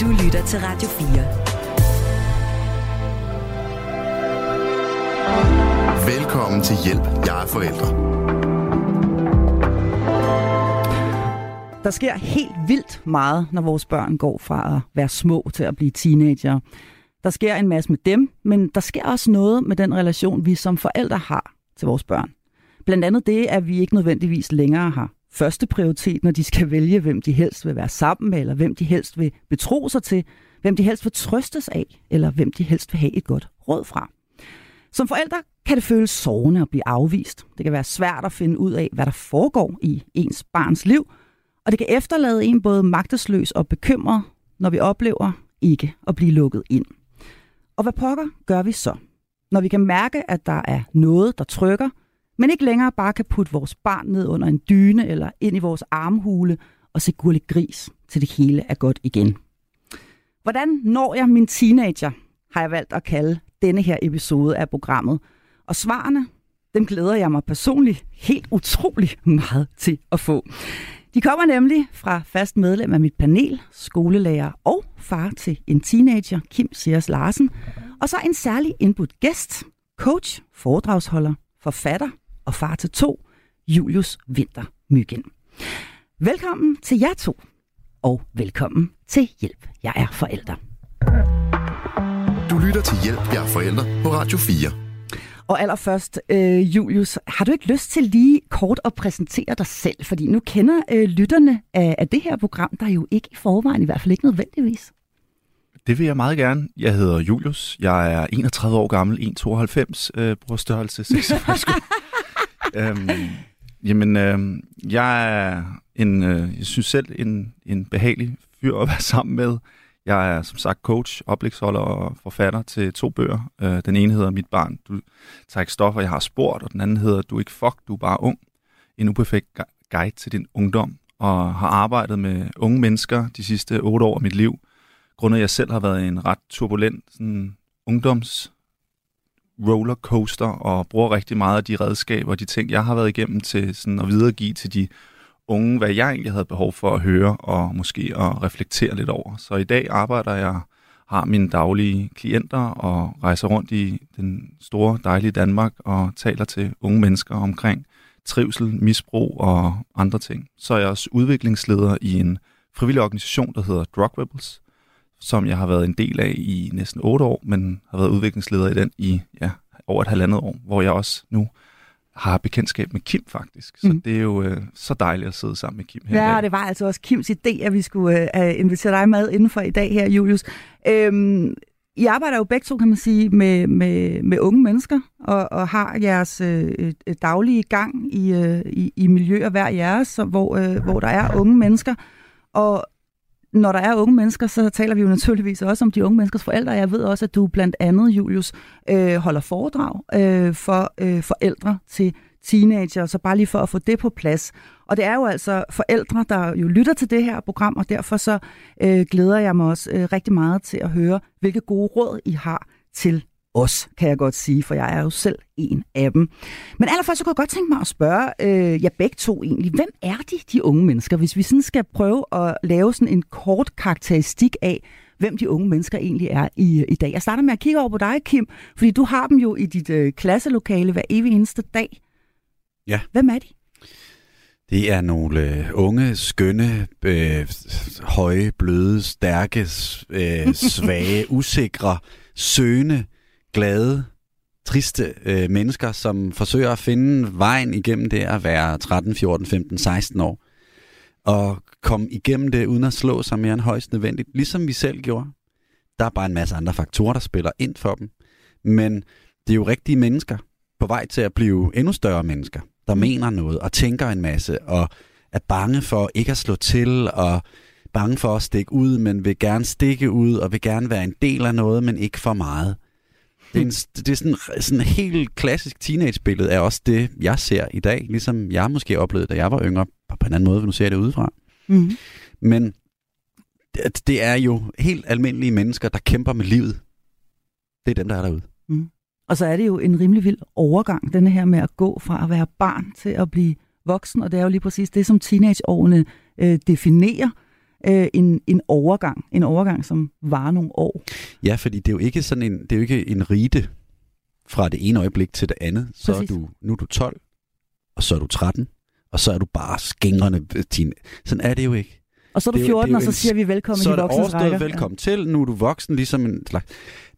Du lytter til Radio 4. Velkommen til Hjælp, jeg er forældre. Der sker helt vildt meget, når vores børn går fra at være små til at blive teenager. Der sker en masse med dem, men der sker også noget med den relation, vi som forældre har til vores børn. Blandt andet det, at vi ikke nødvendigvis længere har første prioritet, når de skal vælge, hvem de helst vil være sammen med, eller hvem de helst vil betro sig til, hvem de helst vil trøstes af, eller hvem de helst vil have et godt råd fra. Som forældre kan det føles sårende at blive afvist. Det kan være svært at finde ud af, hvad der foregår i ens barns liv, og det kan efterlade en både magtesløs og bekymret, når vi oplever ikke at blive lukket ind. Og hvad pokker gør vi så? Når vi kan mærke, at der er noget, der trykker, men ikke længere bare kan putte vores barn ned under en dyne eller ind i vores armhule og se gurlig gris, til det hele er godt igen. Hvordan når jeg min teenager, har jeg valgt at kalde denne her episode af programmet. Og svarene, dem glæder jeg mig personligt helt utrolig meget til at få. De kommer nemlig fra fast medlem af mit panel, skolelærer og far til en teenager, Kim Sears Larsen, og så en særlig indbudt gæst, coach, foredragsholder, forfatter og far til to, Julius Vinter Myggen. Velkommen til jer to, og velkommen til Hjælp, jeg er forælder. Du lytter til Hjælp, jeg er forælder på Radio 4. Og allerførst, øh, Julius, har du ikke lyst til lige kort at præsentere dig selv? Fordi nu kender øh, lytterne af, af det her program der jo ikke i forvejen, i hvert fald ikke nødvendigvis. Det vil jeg meget gerne. Jeg hedder Julius. Jeg er 31 år gammel, 1,92 øh, brugstørrelse, 46 øhm, Jamen, øh, jeg er en, øh, jeg synes selv, en, en behagelig fyr at være sammen med. Jeg er som sagt coach, oplægsholder og forfatter til to bøger. Øh, den ene hedder Mit barn, du tager ikke stoffer, jeg har spurgt, og den anden hedder Du er ikke fuck, du er bare ung. En uperfekt guide til din ungdom, og har arbejdet med unge mennesker de sidste otte år af mit liv, grundet jeg selv har været en ret turbulent sådan, ungdoms rollercoaster og bruger rigtig meget af de redskaber og de ting, jeg har været igennem til sådan at videregive til de unge, hvad jeg egentlig havde behov for at høre og måske at reflektere lidt over. Så i dag arbejder jeg, har mine daglige klienter og rejser rundt i den store, dejlige Danmark og taler til unge mennesker omkring trivsel, misbrug og andre ting. Så er jeg også udviklingsleder i en frivillig organisation, der hedder Drug Rebels, som jeg har været en del af i næsten otte år, men har været udviklingsleder i den i ja, over et halvandet år, hvor jeg også nu har bekendtskab med Kim faktisk. Så mm. det er jo øh, så dejligt at sidde sammen med Kim her Ja, og det var altså også Kims idé, at vi skulle øh, invitere dig med inden for i dag her, Julius. Øhm, I arbejder jo begge to, kan man sige, med, med, med unge mennesker, og, og har jeres øh, daglige gang i, øh, i, i miljøer hver jeres, hvor, øh, hvor der er unge mennesker. Og når der er unge mennesker, så taler vi jo naturligvis også om de unge menneskers forældre. Jeg ved også, at du blandt andet, Julius, øh, holder foredrag øh, for øh, forældre til teenager, så bare lige for at få det på plads. Og det er jo altså forældre, der jo lytter til det her program, og derfor så øh, glæder jeg mig også øh, rigtig meget til at høre, hvilke gode råd I har til os, kan jeg godt sige, for jeg er jo selv en af dem. Men allerførst så kunne jeg godt tænke mig at spørge øh, jer begge to egentlig, hvem er de, de unge mennesker, hvis vi sådan skal prøve at lave sådan en kort karakteristik af, hvem de unge mennesker egentlig er i, i dag. Jeg starter med at kigge over på dig, Kim, fordi du har dem jo i dit øh, klasselokale hver evig eneste dag. Ja. Hvem er de? Det er nogle øh, unge, skønne, øh, høje, bløde, stærke, øh, svage, usikre, søgende, glade, triste øh, mennesker, som forsøger at finde vejen igennem det at være 13, 14, 15, 16 år. Og komme igennem det uden at slå sig mere end højst nødvendigt, ligesom vi selv gjorde. Der er bare en masse andre faktorer, der spiller ind for dem. Men det er jo rigtige mennesker på vej til at blive endnu større mennesker, der mener noget og tænker en masse og er bange for ikke at slå til og bange for at stikke ud, men vil gerne stikke ud og vil gerne være en del af noget, men ikke for meget. Det er, en, det er sådan, sådan en helt klassisk teenagebillede af også det, jeg ser i dag, ligesom jeg måske oplevede, da jeg var yngre, på en anden måde, nu ser det udefra. Mm-hmm. Men det, det er jo helt almindelige mennesker, der kæmper med livet. Det er dem, der er derude. Mm. Og så er det jo en rimelig vild overgang, denne her med at gå fra at være barn til at blive voksen, og det er jo lige præcis det, som teenageårene øh, definerer. Øh, en, en overgang. En overgang, som var nogle år. Ja, fordi det er jo ikke sådan en, det er jo ikke en rite fra det ene øjeblik til det andet. Så er du, nu er du 12, og så er du 13, og så er du bare skængrende teen. Sådan er det jo ikke. Og så er du 14, og så siger vi velkommen i voksnes rækker. Så velkommen ja. til, nu er du voksen, ligesom en slags...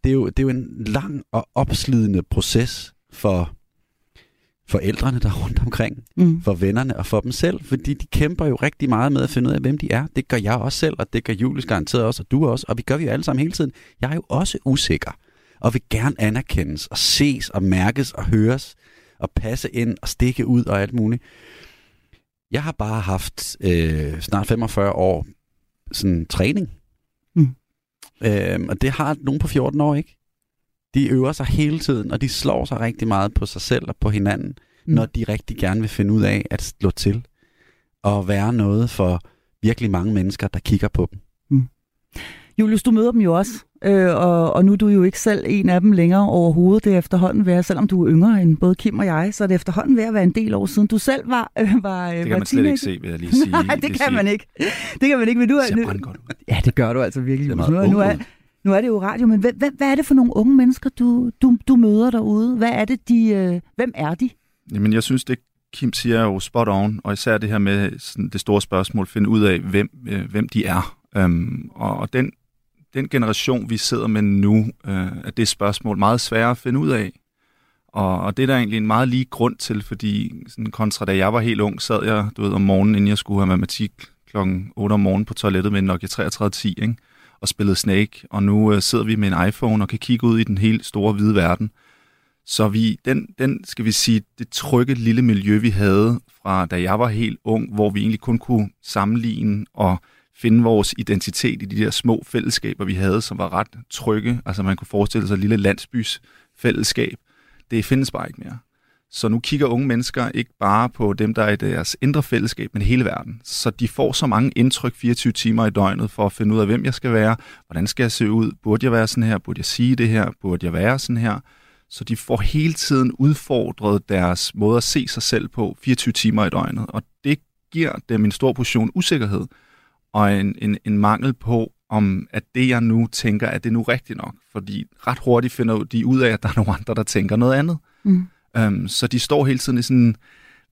Det er jo, det er jo en lang og opslidende proces for forældrene, der er rundt omkring, mm. for vennerne og for dem selv, fordi de kæmper jo rigtig meget med at finde ud af, hvem de er. Det gør jeg også selv, og det gør Julius garanteret også, og du også, og vi gør vi jo alle sammen hele tiden. Jeg er jo også usikker, og vil gerne anerkendes, og ses, og mærkes, og høres, og passe ind, og stikke ud, og alt muligt. Jeg har bare haft øh, snart 45 år sådan træning. Mm. Øh, og det har nogen på 14 år ikke de øver sig hele tiden, og de slår sig rigtig meget på sig selv og på hinanden, mm. når de rigtig gerne vil finde ud af at slå til og være noget for virkelig mange mennesker, der kigger på dem. Mm. Julius, du møder dem jo også, øh, og, og nu er du jo ikke selv en af dem længere overhovedet. Det er efterhånden ved, selvom du er yngre end både Kim og jeg, så er det efterhånden ved at være en del år siden. Du selv var øh, var Det kan var man slet ikke se, vil jeg lige sige. Nej, det, det kan man ikke. Det kan man ikke, men du er... Nu, ja, det gør du altså virkelig. Nu, nu, er, nu er det jo radio, men hvad, hvad, hvad er det for nogle unge mennesker, du, du, du møder derude? Hvad er det, de, øh, hvem er de? Jamen, jeg synes, det Kim siger er jo spot on, og især det her med sådan, det store spørgsmål, finde ud af, hvem, øh, hvem de er. Øhm, og, og den, den generation, vi sidder med nu, øh, er det spørgsmål meget sværere at finde ud af. Og, og det er der egentlig en meget lige grund til, fordi sådan kontra da jeg var helt ung, sad jeg du ved, om morgenen, inden jeg skulle have matematik klokken 8 om morgenen på toilettet med en Nokia 3310, ikke? Og spillede Snake, og nu øh, sidder vi med en iPhone og kan kigge ud i den helt store hvide verden. Så vi, den, den, skal vi sige, det trygge lille miljø, vi havde fra da jeg var helt ung, hvor vi egentlig kun kunne sammenligne og finde vores identitet i de der små fællesskaber, vi havde, som var ret trygge. Altså man kunne forestille sig et lille landsbys fællesskab. Det findes bare ikke mere. Så nu kigger unge mennesker ikke bare på dem, der er i deres indre fællesskab, men hele verden. Så de får så mange indtryk 24 timer i døgnet for at finde ud af, hvem jeg skal være, hvordan skal jeg se ud, burde jeg være sådan her, burde jeg sige det her, burde jeg være sådan her. Så de får hele tiden udfordret deres måde at se sig selv på 24 timer i døgnet, og det giver dem en stor portion usikkerhed og en, en, en mangel på, om at det, jeg nu tænker, er det nu rigtigt nok. Fordi ret hurtigt finder de ud af, at der er nogle andre, der tænker noget andet. Mm. Um, så de står hele tiden i sådan,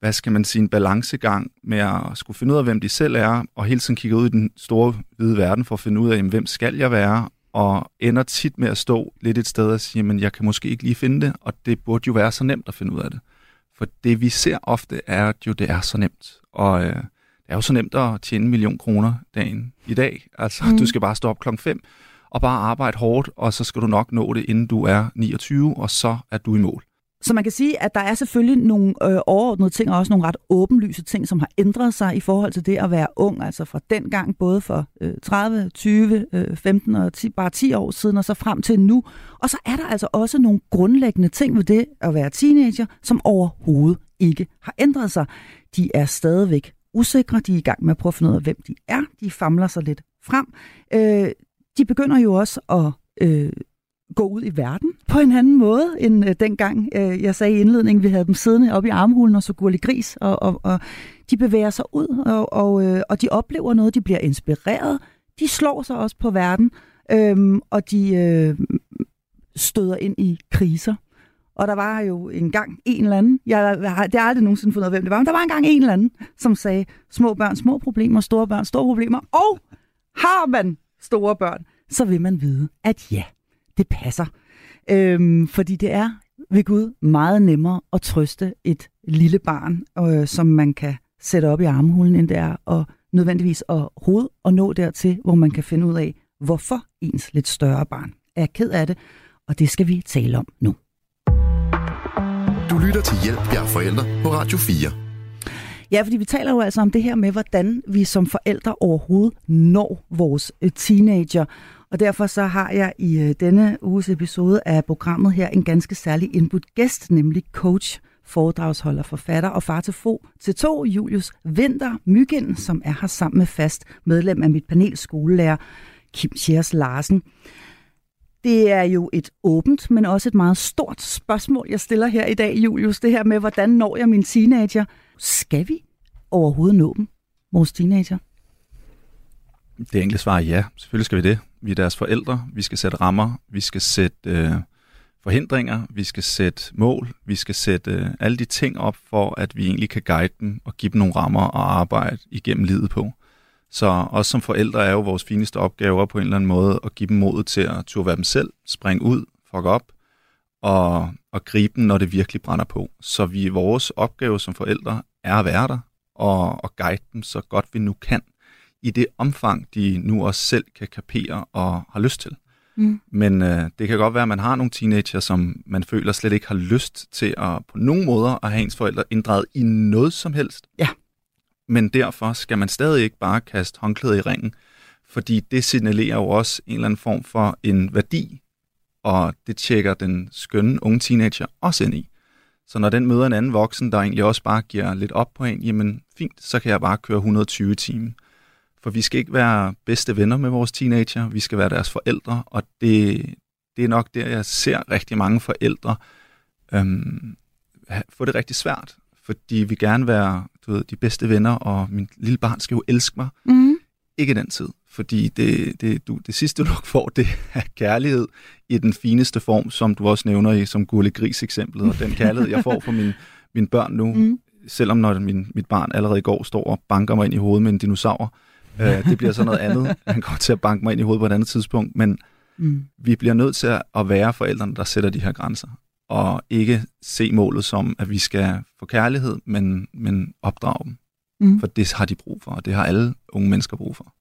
hvad skal man sige, en balancegang med at skulle finde ud af, hvem de selv er, og hele tiden kigge ud i den store hvide verden for at finde ud af, jamen, hvem skal jeg være, og ender tit med at stå lidt et sted og sige, men jeg kan måske ikke lige finde det, og det burde jo være så nemt at finde ud af det. For det vi ser ofte er at jo, det er så nemt. Og øh, det er jo så nemt at tjene en million kroner dagen i dag. Altså, mm. du skal bare stå op klokken 5 og bare arbejde hårdt, og så skal du nok nå det, inden du er 29, og så er du i mål. Så man kan sige, at der er selvfølgelig nogle øh, overordnede ting, og også nogle ret åbenlyse ting, som har ændret sig i forhold til det at være ung, altså fra den gang, både for øh, 30, 20, øh, 15 og 10, bare 10 år siden, og så frem til nu. Og så er der altså også nogle grundlæggende ting ved det at være teenager, som overhovedet ikke har ændret sig. De er stadigvæk usikre, de er i gang med at prøve at finde ud af, hvem de er. De famler sig lidt frem. Øh, de begynder jo også at øh, gå ud i verden på en anden måde, end øh, dengang øh, jeg sagde i indledningen, vi havde dem siddende oppe i armhulen og så gurlig gris, og, og, og de bevæger sig ud, og, og, øh, og de oplever noget, de bliver inspireret, de slår sig også på verden, øh, og de øh, støder ind i kriser. Og der var jo engang en eller anden, jeg, har, det har aldrig nogensinde fundet ud af, hvem det var, men der var engang en eller anden, som sagde, små børn, små problemer, store børn, store problemer, og har man store børn, så vil man vide, at ja, det passer. Øhm, fordi det er ved Gud meget nemmere at trøste et lille barn, øh, som man kan sætte op i armhulen, end det er og nødvendigvis at hoved og nå dertil, hvor man kan finde ud af, hvorfor ens lidt større barn er ked af det, og det skal vi tale om nu. Du lytter til Hjælp jer forældre på Radio 4. Ja, fordi vi taler jo altså om det her med, hvordan vi som forældre overhovedet når vores øh, teenager. Og derfor så har jeg i øh, denne uges episode af programmet her en ganske særlig indbudt gæst, nemlig coach, foredragsholder, forfatter og far til, fo, til to, Julius Vinter Myggen, som er her sammen med fast medlem af mit panel skolelærer, Kim Schiers Larsen. Det er jo et åbent, men også et meget stort spørgsmål, jeg stiller her i dag, Julius. Det her med, hvordan når jeg min teenager? Skal vi overhovedet nå dem, vores teenager? Det enkle svar er ja. Selvfølgelig skal vi det. Vi er deres forældre. Vi skal sætte rammer. Vi skal sætte øh, forhindringer. Vi skal sætte mål. Vi skal sætte øh, alle de ting op, for at vi egentlig kan guide dem og give dem nogle rammer og arbejde igennem livet på. Så os som forældre er jo vores fineste opgaver på en eller anden måde at give dem modet til at turde være dem selv, springe ud, fuck op og, og gribe dem, når det virkelig brænder på. Så vi, vores opgave som forældre er at være der og, og guide dem så godt vi nu kan i det omfang, de nu også selv kan kapere og har lyst til. Mm. Men øh, det kan godt være, at man har nogle teenager, som man føler slet ikke har lyst til at på nogen måder at have ens forældre inddraget i noget som helst. Ja. Men derfor skal man stadig ikke bare kaste håndklædet i ringen, fordi det signalerer jo også en eller anden form for en værdi, og det tjekker den skønne unge teenager også ind i. Så når den møder en anden voksen, der egentlig også bare giver lidt op på en, jamen fint, så kan jeg bare køre 120 timer. For vi skal ikke være bedste venner med vores teenager, vi skal være deres forældre, og det, det er nok der, jeg ser rigtig mange forældre øhm, få det rigtig svært, fordi vi gerne være du ved, de bedste venner, og min lille barn skal jo elske mig. Mm. Ikke den tid, fordi det, det, du, det sidste, du får, det er kærlighed i den fineste form, som du også nævner i som Gurle Gris eksemplet, og den kærlighed, jeg får fra min, mine børn nu, mm. selvom når min, mit barn allerede i går står og banker mig ind i hovedet med en dinosaur, øh, det bliver så noget andet. Han kommer til at banke mig ind i hovedet på et andet tidspunkt, men mm. vi bliver nødt til at være forældrene, der sætter de her grænser, og ikke se målet som, at vi skal få kærlighed, men, men opdrage dem. Mm. For det har de brug for, og det har alle unge mennesker brug for.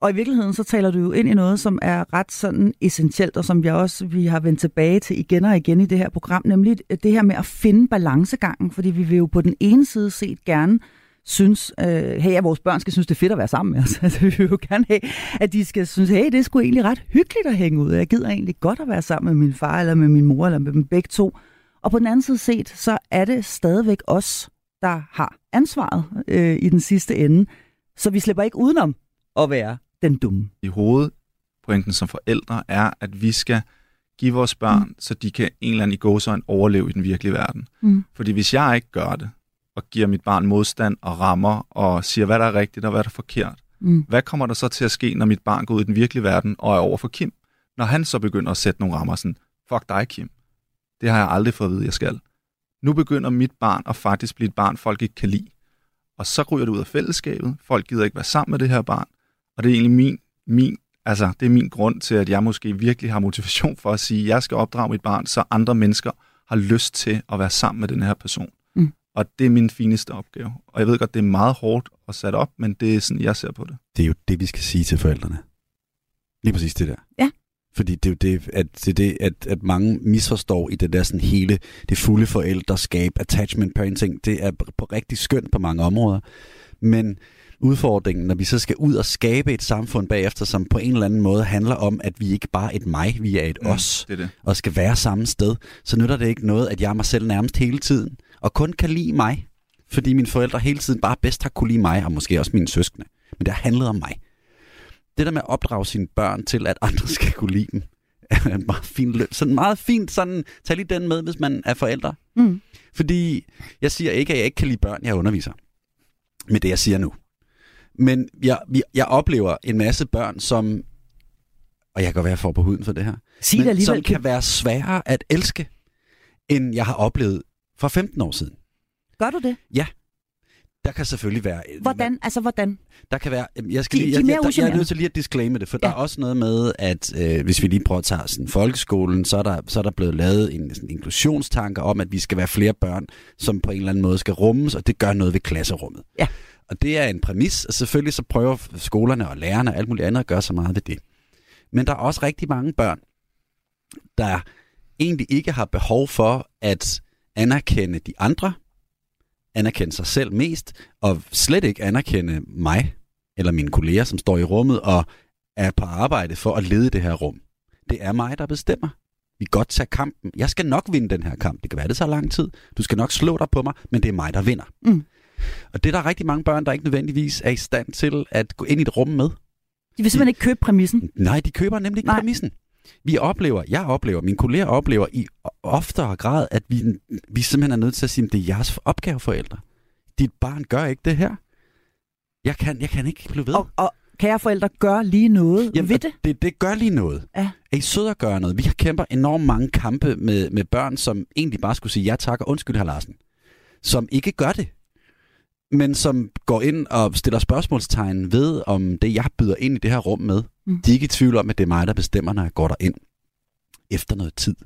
Og i virkeligheden så taler du jo ind i noget, som er ret sådan essentielt, og som jeg også vi har vendt tilbage til igen og igen i det her program, nemlig det her med at finde balancegangen, fordi vi vil jo på den ene side set gerne synes, øh, hey, at vores børn skal synes, det er fedt at være sammen med os. Altså, vi vil jo gerne have, at de skal synes, hey, det er sgu egentlig ret hyggeligt at hænge ud. Jeg gider egentlig godt at være sammen med min far, eller med min mor, eller med dem begge to. Og på den anden side set, så er det stadigvæk os, der har ansvaret øh, i den sidste ende. Så vi slipper ikke udenom at være den dumme. I hovedpointen som forældre er, at vi skal give vores børn, mm. så de kan en eller anden i gåsøjne overleve i den virkelige verden. Mm. Fordi hvis jeg ikke gør det, og giver mit barn modstand og rammer og siger, hvad der er rigtigt og hvad der er forkert, mm. hvad kommer der så til at ske, når mit barn går ud i den virkelige verden og er over for Kim? Når han så begynder at sætte nogle rammer sådan, fuck dig Kim, det har jeg aldrig fået at vide, jeg skal. Nu begynder mit barn at faktisk blive et barn, folk ikke kan lide. Og så ryger det ud af fællesskabet. Folk gider ikke være sammen med det her barn. Og det er egentlig min, min, altså, det er min grund til, at jeg måske virkelig har motivation for at sige, at jeg skal opdrage mit barn, så andre mennesker har lyst til at være sammen med den her person. Og det er min fineste opgave. Og jeg ved godt, det er meget hårdt at sætte op, men det er sådan, jeg ser på det. Det er jo det, vi skal sige til forældrene. Lige præcis det der. Ja. Fordi det er jo det, at, det, det, at, at mange misforstår i det der sådan hele, det fulde forældreskab, attachment parenting, det er på rigtig skønt på mange områder. Men udfordringen, når vi så skal ud og skabe et samfund bagefter, som på en eller anden måde handler om, at vi ikke bare er et mig, vi er et mm, os, det er det. og skal være samme sted, så nytter det ikke noget, at jeg er mig selv nærmest hele tiden, og kun kan lide mig, fordi mine forældre hele tiden bare bedst har kunne lide mig, og måske også mine søskende. Men det har handlet om mig. Det der med at opdrage sine børn til, at andre skal kunne lide dem, er meget fint. Sådan meget fint, sådan, tag lige den med, hvis man er forældre. Mm. Fordi jeg siger ikke, at jeg ikke kan lide børn, jeg underviser. Med det, jeg siger nu. Men jeg, jeg oplever en masse børn, som... Og jeg kan være for på huden for det her. Sig det men, som kan være sværere at elske, end jeg har oplevet for 15 år siden. Gør du det? Ja. Der kan selvfølgelig være... Hvordan? Altså, hvordan? Der kan være... Jeg, skal de, lige, jeg, jeg, jeg er nødt til lige at disclaime det, for ja. der er også noget med, at øh, hvis vi lige prøver at tage sådan folkeskolen, så er, der, så er der blevet lavet en sådan inklusionstanker om, at vi skal være flere børn, som på en eller anden måde skal rummes, og det gør noget ved klasserummet. Ja. Og det er en præmis, og selvfølgelig så prøver skolerne og lærerne og alt muligt andet at gøre så meget ved det. Men der er også rigtig mange børn, der egentlig ikke har behov for at anerkende de andre, anerkende sig selv mest, og slet ikke anerkende mig eller mine kolleger, som står i rummet og er på arbejde for at lede det her rum. Det er mig, der bestemmer. Vi kan godt tage kampen. Jeg skal nok vinde den her kamp. Det kan være, det så lang tid. Du skal nok slå dig på mig, men det er mig, der vinder. Mm. Og det er der rigtig mange børn, der ikke nødvendigvis er i stand til at gå ind i et rum med. De vil simpelthen ikke købe præmissen? Nej, de køber nemlig ikke Nej. præmissen. Vi oplever, jeg oplever, mine kolleger oplever i oftere grad, at vi, vi simpelthen er nødt til at sige, at det er jeres opgave, forældre. Dit barn gør ikke det her. Jeg kan, jeg kan ikke blive ved. Og, og kære forældre, gør lige noget Jamen, ved det. det. Det gør lige noget. Ja. Er I søde at gøre noget? Vi har kæmper enormt mange kampe med, med børn, som egentlig bare skulle sige ja tak og undskyld, herr Larsen. Som ikke gør det. Men som går ind og stiller spørgsmålstegn ved, om det, jeg byder ind i det her rum med, Mm. de er ikke i tvivl om, at det er mig, der bestemmer, når jeg går derind. Efter noget tid.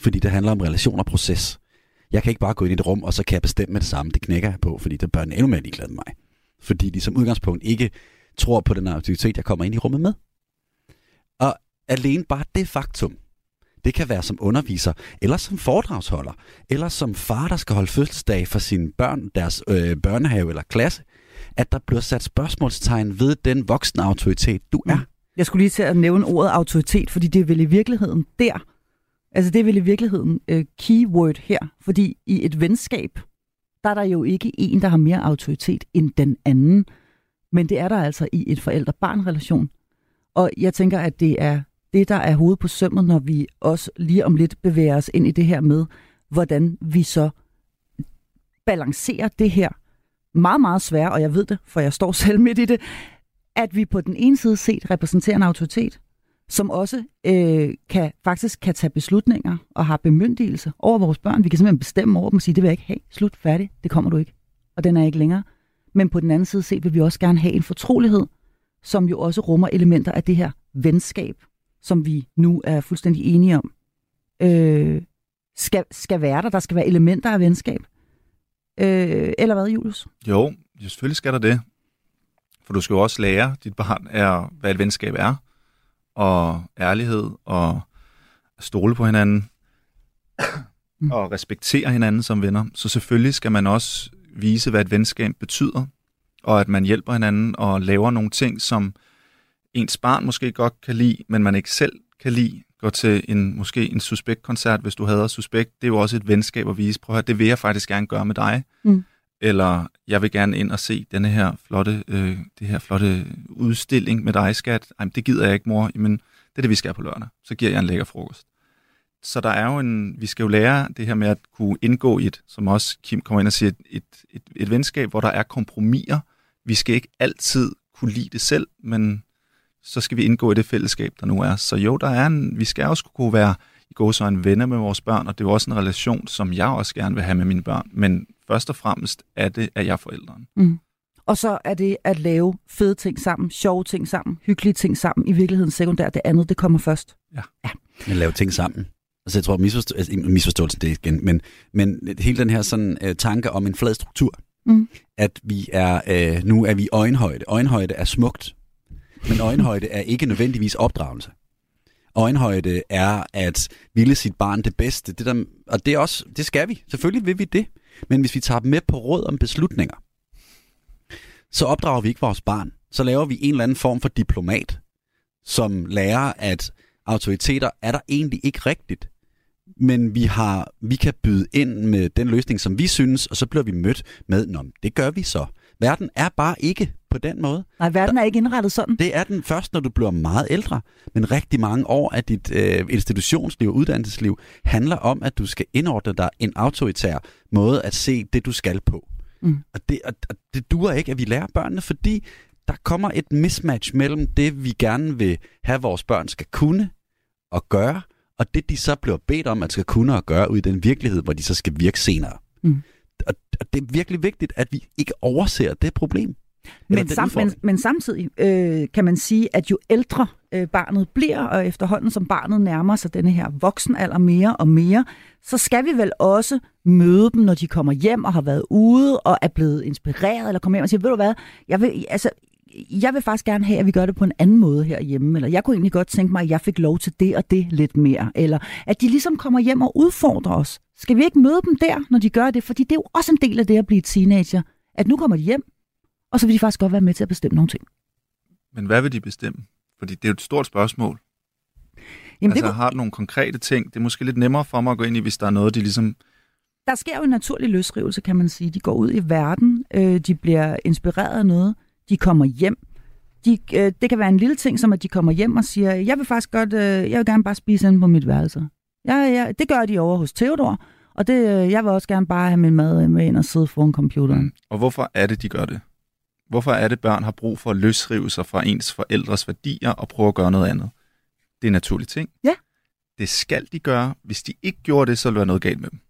Fordi det handler om relation og proces. Jeg kan ikke bare gå ind i et rum, og så kan jeg bestemme med det samme. Det knækker jeg på, fordi det børn endnu mere ligeglade med mig. Fordi de som udgangspunkt ikke tror på den autoritet, jeg kommer ind i rummet med. Og alene bare det faktum, det kan være som underviser, eller som foredragsholder, eller som far, der skal holde fødselsdag for sine børn, deres øh, børnehave eller klasse, at der bliver sat spørgsmålstegn ved den voksne autoritet, du er. Jeg skulle lige til at nævne ordet autoritet, fordi det er vel i virkeligheden der. Altså det er vel i virkeligheden øh, keyword her, fordi i et venskab, der er der jo ikke en, der har mere autoritet end den anden. Men det er der altså i et forældre-barn-relation. Og jeg tænker, at det er det, der er hovedet på sømmet, når vi også lige om lidt bevæger os ind i det her med, hvordan vi så balancerer det her meget, meget svære, og jeg ved det, for jeg står selv midt i det, at vi på den ene side set repræsenterer en autoritet, som også øh, kan, faktisk kan tage beslutninger og har bemyndigelse over vores børn. Vi kan simpelthen bestemme over dem og sige, det vil jeg ikke have. Slut, færdig, det kommer du ikke. Og den er ikke længere. Men på den anden side set vil vi også gerne have en fortrolighed, som jo også rummer elementer af det her venskab, som vi nu er fuldstændig enige om, øh, skal, skal være der. Der skal være elementer af venskab. Øh, eller hvad, Julius? Jo, jo, selvfølgelig skal der det. For du skal jo også lære dit barn, er, hvad et venskab er, og ærlighed, og stole på hinanden, Mm. og respektere hinanden som venner. Så selvfølgelig skal man også vise, hvad et venskab betyder, og at man hjælper hinanden og laver nogle ting, som ens barn måske godt kan lide, men man ikke selv kan lide. Gå til en, måske en suspekt-koncert, hvis du hader suspekt. Det er jo også et venskab at vise. Prøv at høre, det vil jeg faktisk gerne gøre med dig. Mm. Eller jeg vil gerne ind og se denne her flotte, øh, det her flotte udstilling med dig, skat. Ej, det gider jeg ikke, mor. Men det er det, vi skal på lørdag. Så giver jeg en lækker frokost. Så der er jo en, vi skal jo lære det her med at kunne indgå i et, som også Kim kommer ind og siger, et, et, et, et venskab, hvor der er kompromiser. Vi skal ikke altid kunne lide det selv, men så skal vi indgå i det fællesskab, der nu er. Så jo, der er en, vi skal også kunne være i går så en venner med vores børn, og det er jo også en relation, som jeg også gerne vil have med mine børn. Men først og fremmest er det, at jeg er forældren. Mm. Og så er det at lave fede ting sammen, sjove ting sammen, hyggelige ting sammen, i virkeligheden sekundært. Det andet, det kommer først. Men lave ting sammen. Altså jeg tror, misforstå- altså, ikke misforståelse det igen, men, men hele den her sådan, øh, tanke om en flad struktur, Mm. at vi er, øh, nu er vi øjenhøjde. Øjenhøjde er smukt, men øjenhøjde er ikke nødvendigvis opdragelse. Øjenhøjde er at ville sit barn det bedste. Det der, og det, er også, det skal vi. Selvfølgelig vil vi det. Men hvis vi tager dem med på råd om beslutninger, så opdrager vi ikke vores barn. Så laver vi en eller anden form for diplomat, som lærer, at autoriteter er der egentlig ikke rigtigt. Men vi, har, vi kan byde ind med den løsning, som vi synes, og så bliver vi mødt med, Nå, det gør vi så. Verden er bare ikke på den måde. Nej, verden er ikke indrettet sådan. Det er den først, når du bliver meget ældre. Men rigtig mange år af dit øh, institutionsliv og uddannelsesliv handler om, at du skal indordne dig en autoritær måde at se det, du skal på. Mm. Og, det, og, og det duer ikke, at vi lærer børnene, fordi der kommer et mismatch mellem det, vi gerne vil have, vores børn skal kunne og gøre, og det, de så bliver bedt om, at skal kunne og gøre ud i den virkelighed, hvor de så skal virke senere. Mm. Og, og det er virkelig vigtigt, at vi ikke overser det problem. Men, sam, men, men samtidig øh, kan man sige, at jo ældre øh, barnet bliver, og efterhånden som barnet nærmer sig denne her voksenalder mere og mere, så skal vi vel også møde dem, når de kommer hjem og har været ude og er blevet inspireret, eller kommer hjem og siger, ved du hvad, jeg vil, altså, jeg vil faktisk gerne have, at vi gør det på en anden måde herhjemme, eller jeg kunne egentlig godt tænke mig, at jeg fik lov til det og det lidt mere, eller at de ligesom kommer hjem og udfordrer os. Skal vi ikke møde dem der, når de gør det? Fordi det er jo også en del af det at blive teenager, at nu kommer de hjem, og så vil de faktisk godt være med til at bestemme nogle ting. Men hvad vil de bestemme? Fordi det er jo et stort spørgsmål. Jamen, altså, det, har du nogle konkrete ting? Det er måske lidt nemmere for mig at gå ind i, hvis der er noget, de ligesom... der sker jo en naturlig løsrivelse, kan man sige. De går ud i verden, øh, de bliver inspireret af noget, de kommer hjem. De, øh, det kan være en lille ting, som at de kommer hjem og siger, jeg vil faktisk godt, øh, jeg vil gerne bare spise inde på mit værelse. Ja, ja, det gør de over hos Theodor, og det, øh, jeg vil også gerne bare have min mad med ind og sidde foran computeren. Mm. Og hvorfor er det, de gør det? Hvorfor er det, børn har brug for at løsrive sig fra ens forældres værdier og prøve at gøre noget andet? Det er en naturlig ting. Ja. Det skal de gøre. Hvis de ikke gjorde det, så ville der være noget galt med dem.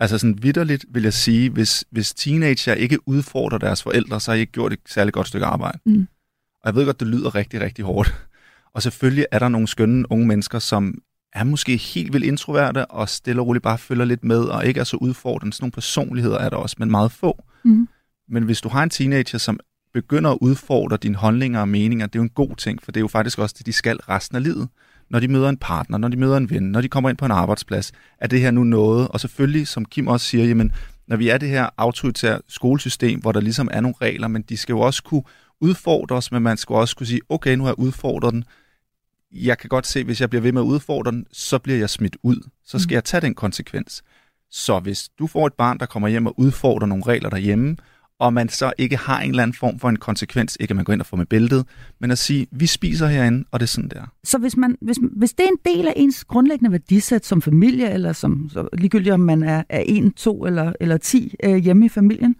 Altså sådan vidderligt vil jeg sige, hvis, hvis teenager ikke udfordrer deres forældre, så har I ikke gjort et særligt godt stykke arbejde. Mm. Og jeg ved godt, det lyder rigtig, rigtig hårdt. Og selvfølgelig er der nogle skønne unge mennesker, som er måske helt vildt introverte og stille og roligt bare følger lidt med og ikke er så udfordrende. Sådan nogle personligheder er der også, men meget få. Mm. Men hvis du har en teenager, som begynder at udfordre dine holdninger og meninger, det er jo en god ting, for det er jo faktisk også det, de skal resten af livet. Når de møder en partner, når de møder en ven, når de kommer ind på en arbejdsplads, er det her nu noget. Og selvfølgelig, som Kim også siger, jamen, når vi er det her autoritære skolesystem, hvor der ligesom er nogle regler, men de skal jo også kunne udfordre os, men man skal også kunne sige, okay, nu har jeg udfordret den. Jeg kan godt se, hvis jeg bliver ved med at udfordre den, så bliver jeg smidt ud. Så skal jeg tage den konsekvens. Så hvis du får et barn, der kommer hjem og udfordrer nogle regler derhjemme, og man så ikke har en eller anden form for en konsekvens, ikke at man går ind og får med bæltet, men at sige, vi spiser herinde, og det er sådan der. Så hvis, man, hvis, hvis det er en del af ens grundlæggende værdisæt som familie, eller som så ligegyldigt om man er, er en, to eller, eller ti øh, hjemme i familien,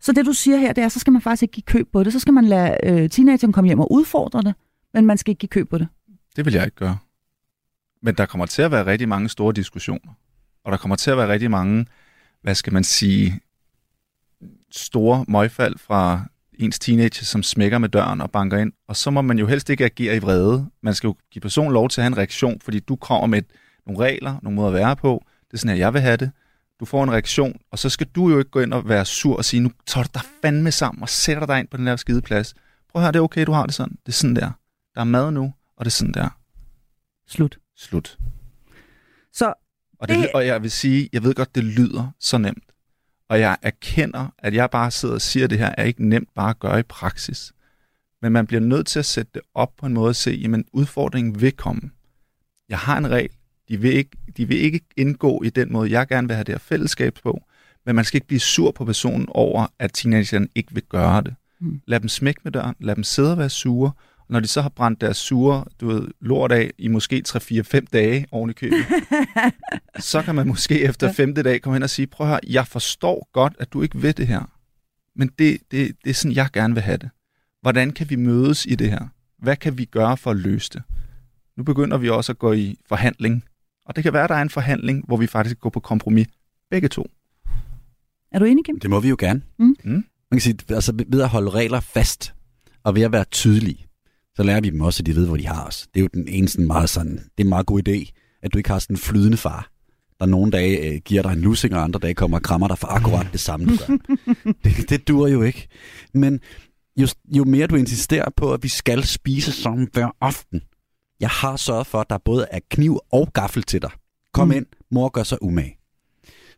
så det du siger her, det er, så skal man faktisk ikke give køb på det. Så skal man lade øh, teenageren komme hjem og udfordre det, men man skal ikke give køb på det. Det vil jeg ikke gøre. Men der kommer til at være rigtig mange store diskussioner. Og der kommer til at være rigtig mange, hvad skal man sige, store møgfald fra ens teenager, som smækker med døren og banker ind. Og så må man jo helst ikke agere i vrede. Man skal jo give personen lov til at have en reaktion, fordi du kommer med nogle regler, nogle måder at være på. Det er sådan, at jeg vil have det. Du får en reaktion, og så skal du jo ikke gå ind og være sur og sige, nu tager du dig fandme sammen og sætter dig ind på den der skide plads. Prøv at høre, det er okay, du har det sådan. Det er sådan der. Der er mad nu, og det er sådan der. Slut. Slut. Så Og, det, Det- og jeg vil sige, jeg ved godt, det lyder så nemt. Og jeg erkender, at jeg bare sidder og siger, at det her er ikke nemt bare at gøre i praksis. Men man bliver nødt til at sætte det op på en måde og se, jamen udfordringen vil komme. Jeg har en regel. De vil, ikke, de vil ikke indgå i den måde, jeg gerne vil have det her fællesskab på. Men man skal ikke blive sur på personen over, at teenageren ikke vil gøre det. Mm. Lad dem smække med døren. Lad dem sidde og være sure. Når de så har brændt deres sure du ved, lort af i måske 3-4-5 dage oven i købet, så kan man måske efter femte dag komme hen og sige, prøv høre, jeg forstår godt, at du ikke ved det her. Men det, det, det er sådan, jeg gerne vil have det. Hvordan kan vi mødes i det her? Hvad kan vi gøre for at løse det? Nu begynder vi også at gå i forhandling. Og det kan være, at der er en forhandling, hvor vi faktisk går på kompromis. Begge to. er du enig, Kim? Det må vi jo gerne. Mm. Mm. Man kan sige, altså ved at holde regler fast, og ved at være tydelige, så lærer vi dem også, at de ved, hvor de har os. Det er jo den eneste meget sådan, det er en meget god idé, at du ikke har sådan en flydende far, der nogle dage øh, giver dig en lussing, og andre dage kommer og krammer dig for akkurat det samme, du gør. det, det dur jo ikke. Men jo, jo mere du insisterer på, at vi skal spise sammen hver aften, jeg har sørget for, at der både er kniv og gaffel til dig. Kom Mm. ind, mor gør sig umage.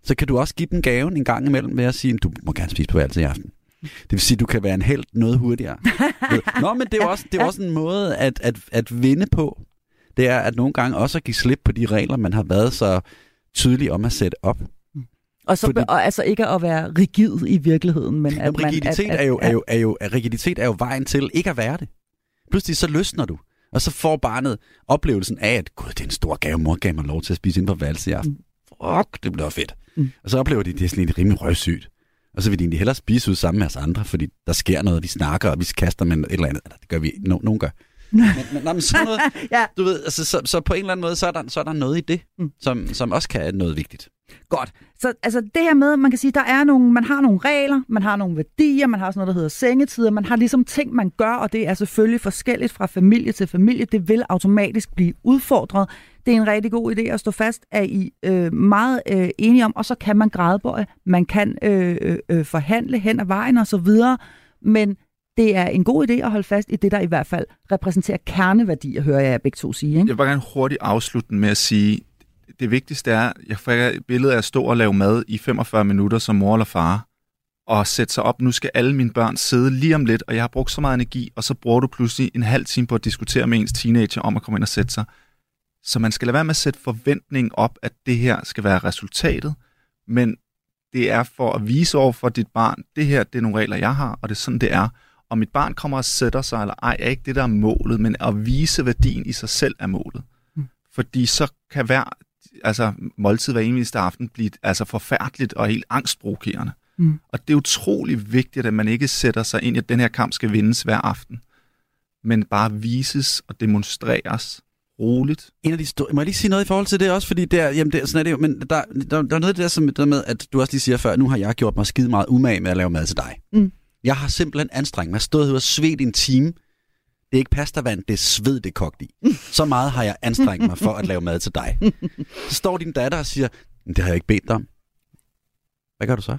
Så kan du også give dem gaven en gang imellem ved at sige, du må gerne spise på værelset i aften. Det vil sige, at du kan være en held noget hurtigere. Nå, men det er jo også, det er også en måde at, at, at vinde på. Det er at nogle gange også at give slip på de regler, man har været så tydelig om at sætte op. Og, så, Fordi- og altså ikke at være rigid i virkeligheden, men at Jamen, man... rigiditet, at, at, er jo, er jo, er jo, rigiditet er jo vejen til ikke at være det. Pludselig så løsner du. Og så får barnet oplevelsen af, at gud, det er en stor gave, mor gav mig lov til at spise ind på værelset i aften. Fuck, det bliver fedt. Mm. Og så oplever de, det er sådan lidt rimelig røvsygt. Og så vil de egentlig hellere spise ud sammen med os andre, fordi der sker noget, vi snakker, og vi kaster med et eller andet. Eller det gør vi, no, nogen gør. Men, men, nej, men sådan noget, Ja. du ved, altså, så, så på en eller anden måde, så er der, så er der noget i det, Mm. som, som også kan være noget vigtigt. Godt. Så altså det her med, man kan sige, der er nogle, man har nogle regler, man har nogle værdier, man har sådan noget, der hedder sengetider, man har ligesom ting, man gør, og det er selvfølgelig forskelligt fra familie til familie. Det vil automatisk blive udfordret. Det er en rigtig god idé at stå fast, at I øh, meget øh, enige om, og så kan man grædebøje, man kan øh, øh, øh, forhandle hen ad vejen og så videre, men det er en god idé at holde fast i det, der i hvert fald repræsenterer kerneværdier, hører jeg begge to sige. Ikke? Jeg vil bare gerne hurtigt afslutte med at sige, det vigtigste er, jeg får et billede af at stå og lave mad i 45 minutter som mor eller far, og sætte sig op, nu skal alle mine børn sidde lige om lidt, og jeg har brugt så meget energi, og så bruger du pludselig en halv time på at diskutere med ens teenager om at komme ind og sætte sig. Så man skal lade være med at sætte forventning op, at det her skal være resultatet, men det er for at vise over for dit barn, det her, det er nogle regler, jeg har, og det er sådan, det er. Og mit barn kommer og sætter sig, eller ej, er ikke det, der er målet, men at vise værdien i sig selv er målet. Mm. Fordi så kan hver altså, måltid hver eneste aften blive altså, forfærdeligt og helt angstprovokerende. Mm. Og det er utrolig vigtigt, at man ikke sætter sig ind i, at den her kamp skal vindes hver aften, men bare vises og demonstreres roligt. En af de store... Må jeg lige sige noget i forhold til det også? Fordi der, jamen det, sådan er det jo, men der, der, der er noget af det der, som, der med, at du også lige siger før, nu har jeg gjort mig skide meget umage med at lave mad til dig. Mm. Jeg har simpelthen anstrengt mig. Stået og svedt i en time. Det er ikke pastavand, det er sved, det kogt i. Så meget har jeg anstrengt mig for at lave mad til dig. Så står din datter og siger, "Men det har jeg ikke bedt dig om. Hvad gør du så?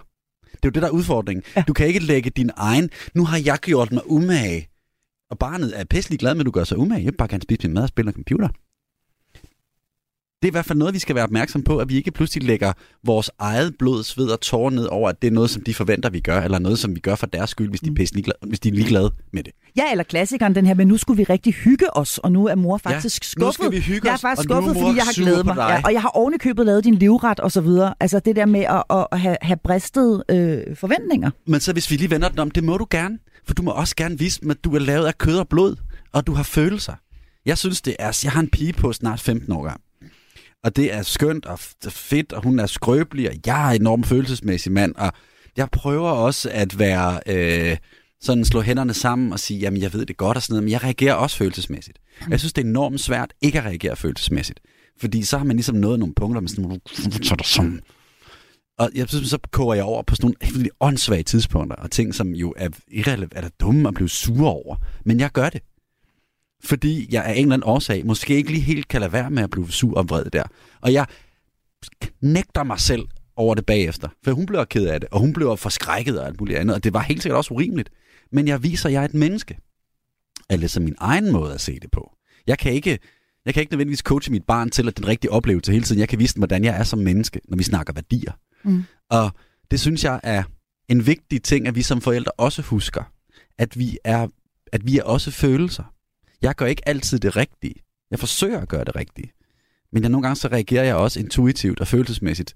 Det er jo det, der er udfordringen. Ja. Du kan ikke lægge din egen... Nu har jeg gjort mig umage. Og barnet er pisselig glad med, at du gør sig umage. Jeg vil bare gerne spise min mad og spille computer. Det er i hvert fald noget, vi skal være opmærksom på, at vi ikke pludselig lægger vores eget blod, sved og tårer ned over, at det er noget, som de forventer, vi gør, eller noget, som vi gør for deres skyld, hvis de er, pisse ligeglade, hvis de er ligeglade med det. Ja, eller klassikeren den her, men nu skulle vi rigtig hygge os, og nu er mor faktisk Ja, skuffet. nu skal vi hygge jeg er os, faktisk er skuffet, fordi jeg har glædet mig. Ja, og jeg har ovenikøbet lavet din livret og så videre. Altså det der med at, at, at have, have bristet øh, forventninger. Men så hvis vi lige vender den om, det må du gerne. For du må også gerne vise dem, at du er lavet af kød og blod, og du har følelser. Jeg synes, det er... Jeg har en pige på snart 15 år gammel. Og det er skønt og fedt, og hun er skrøbelig, og jeg er en enormt følelsesmæssig mand, og jeg prøver også at være... Øh, sådan slå hænderne sammen og sige, jamen jeg ved det godt og sådan noget, men jeg reagerer også følelsesmæssigt. Og jeg synes, det er enormt svært ikke at reagere følelsesmæssigt. Fordi så har man ligesom nået nogle punkter, med sådan, så sådan. Og jeg synes, så koger jeg over på sådan nogle helt åndssvage tidspunkter, og ting, som jo er irrelevant, er dumme at blive sure over. Men jeg gør det. Fordi jeg af en eller anden årsag måske ikke lige helt kan lade være med at blive sur og vred der. Og jeg nægter mig selv over det bagefter. For hun bliver ked af det, og hun bliver forskrækket og alt muligt andet, og det var helt sikkert også urimeligt. Men jeg viser, at jeg er et menneske. Eller som min egen måde at se det på. Jeg kan ikke, jeg kan ikke nødvendigvis coache mit barn til at den rigtige oplevelse hele tiden. Jeg kan vise dem, hvordan jeg er som menneske, når vi snakker værdier. Mm. Og det synes jeg er en vigtig ting, at vi som forældre også husker. At vi er, at vi er også følelser. Jeg gør ikke altid det rigtige. Jeg forsøger at gøre det rigtige. Men jeg, nogle gange så reagerer jeg også intuitivt og følelsesmæssigt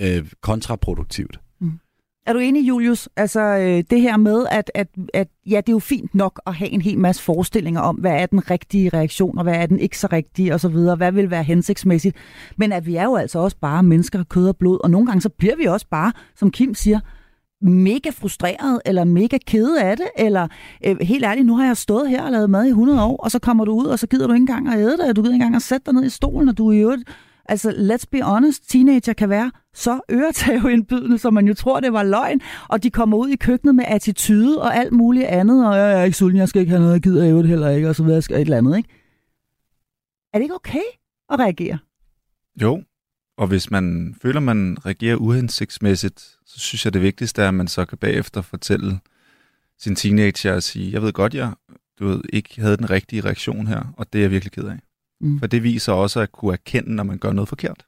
øh, kontraproduktivt. Mm. Er du enig, Julius? Altså øh, det her med, at, at, at ja, det er jo fint nok at have en hel masse forestillinger om, hvad er den rigtige reaktion, og hvad er den ikke så rigtige, og så videre. Hvad vil være hensigtsmæssigt? Men at vi er jo altså også bare mennesker af kød og blod, og nogle gange så bliver vi også bare, som Kim siger, mega frustreret, eller mega ked af det, eller øh, helt ærligt, nu har jeg stået her og lavet mad i 100 år, og så kommer du ud, og så gider du ikke engang at æde dig, og du gider ikke engang at sætte dig ned i stolen, og du er i øvrigt Altså, let's be honest, teenager kan være så øretæveindbydende, som man jo tror, det var løgn, og de kommer ud i køkkenet med attitude og alt muligt andet, og jeg er ikke sulten, jeg skal ikke have noget, jeg gider jeg heller ikke, og så videre, et eller andet, ikke? Er det ikke okay at reagere? Jo, og hvis man føler, man reagerer uhensigtsmæssigt, så synes jeg, det vigtigste er, at man så kan bagefter fortælle sin teenager og sige, jeg ved godt, jeg du ved, ikke havde den rigtige reaktion her, og det er jeg virkelig ked af. Mm. For det viser også at kunne erkende, når man gør noget forkert.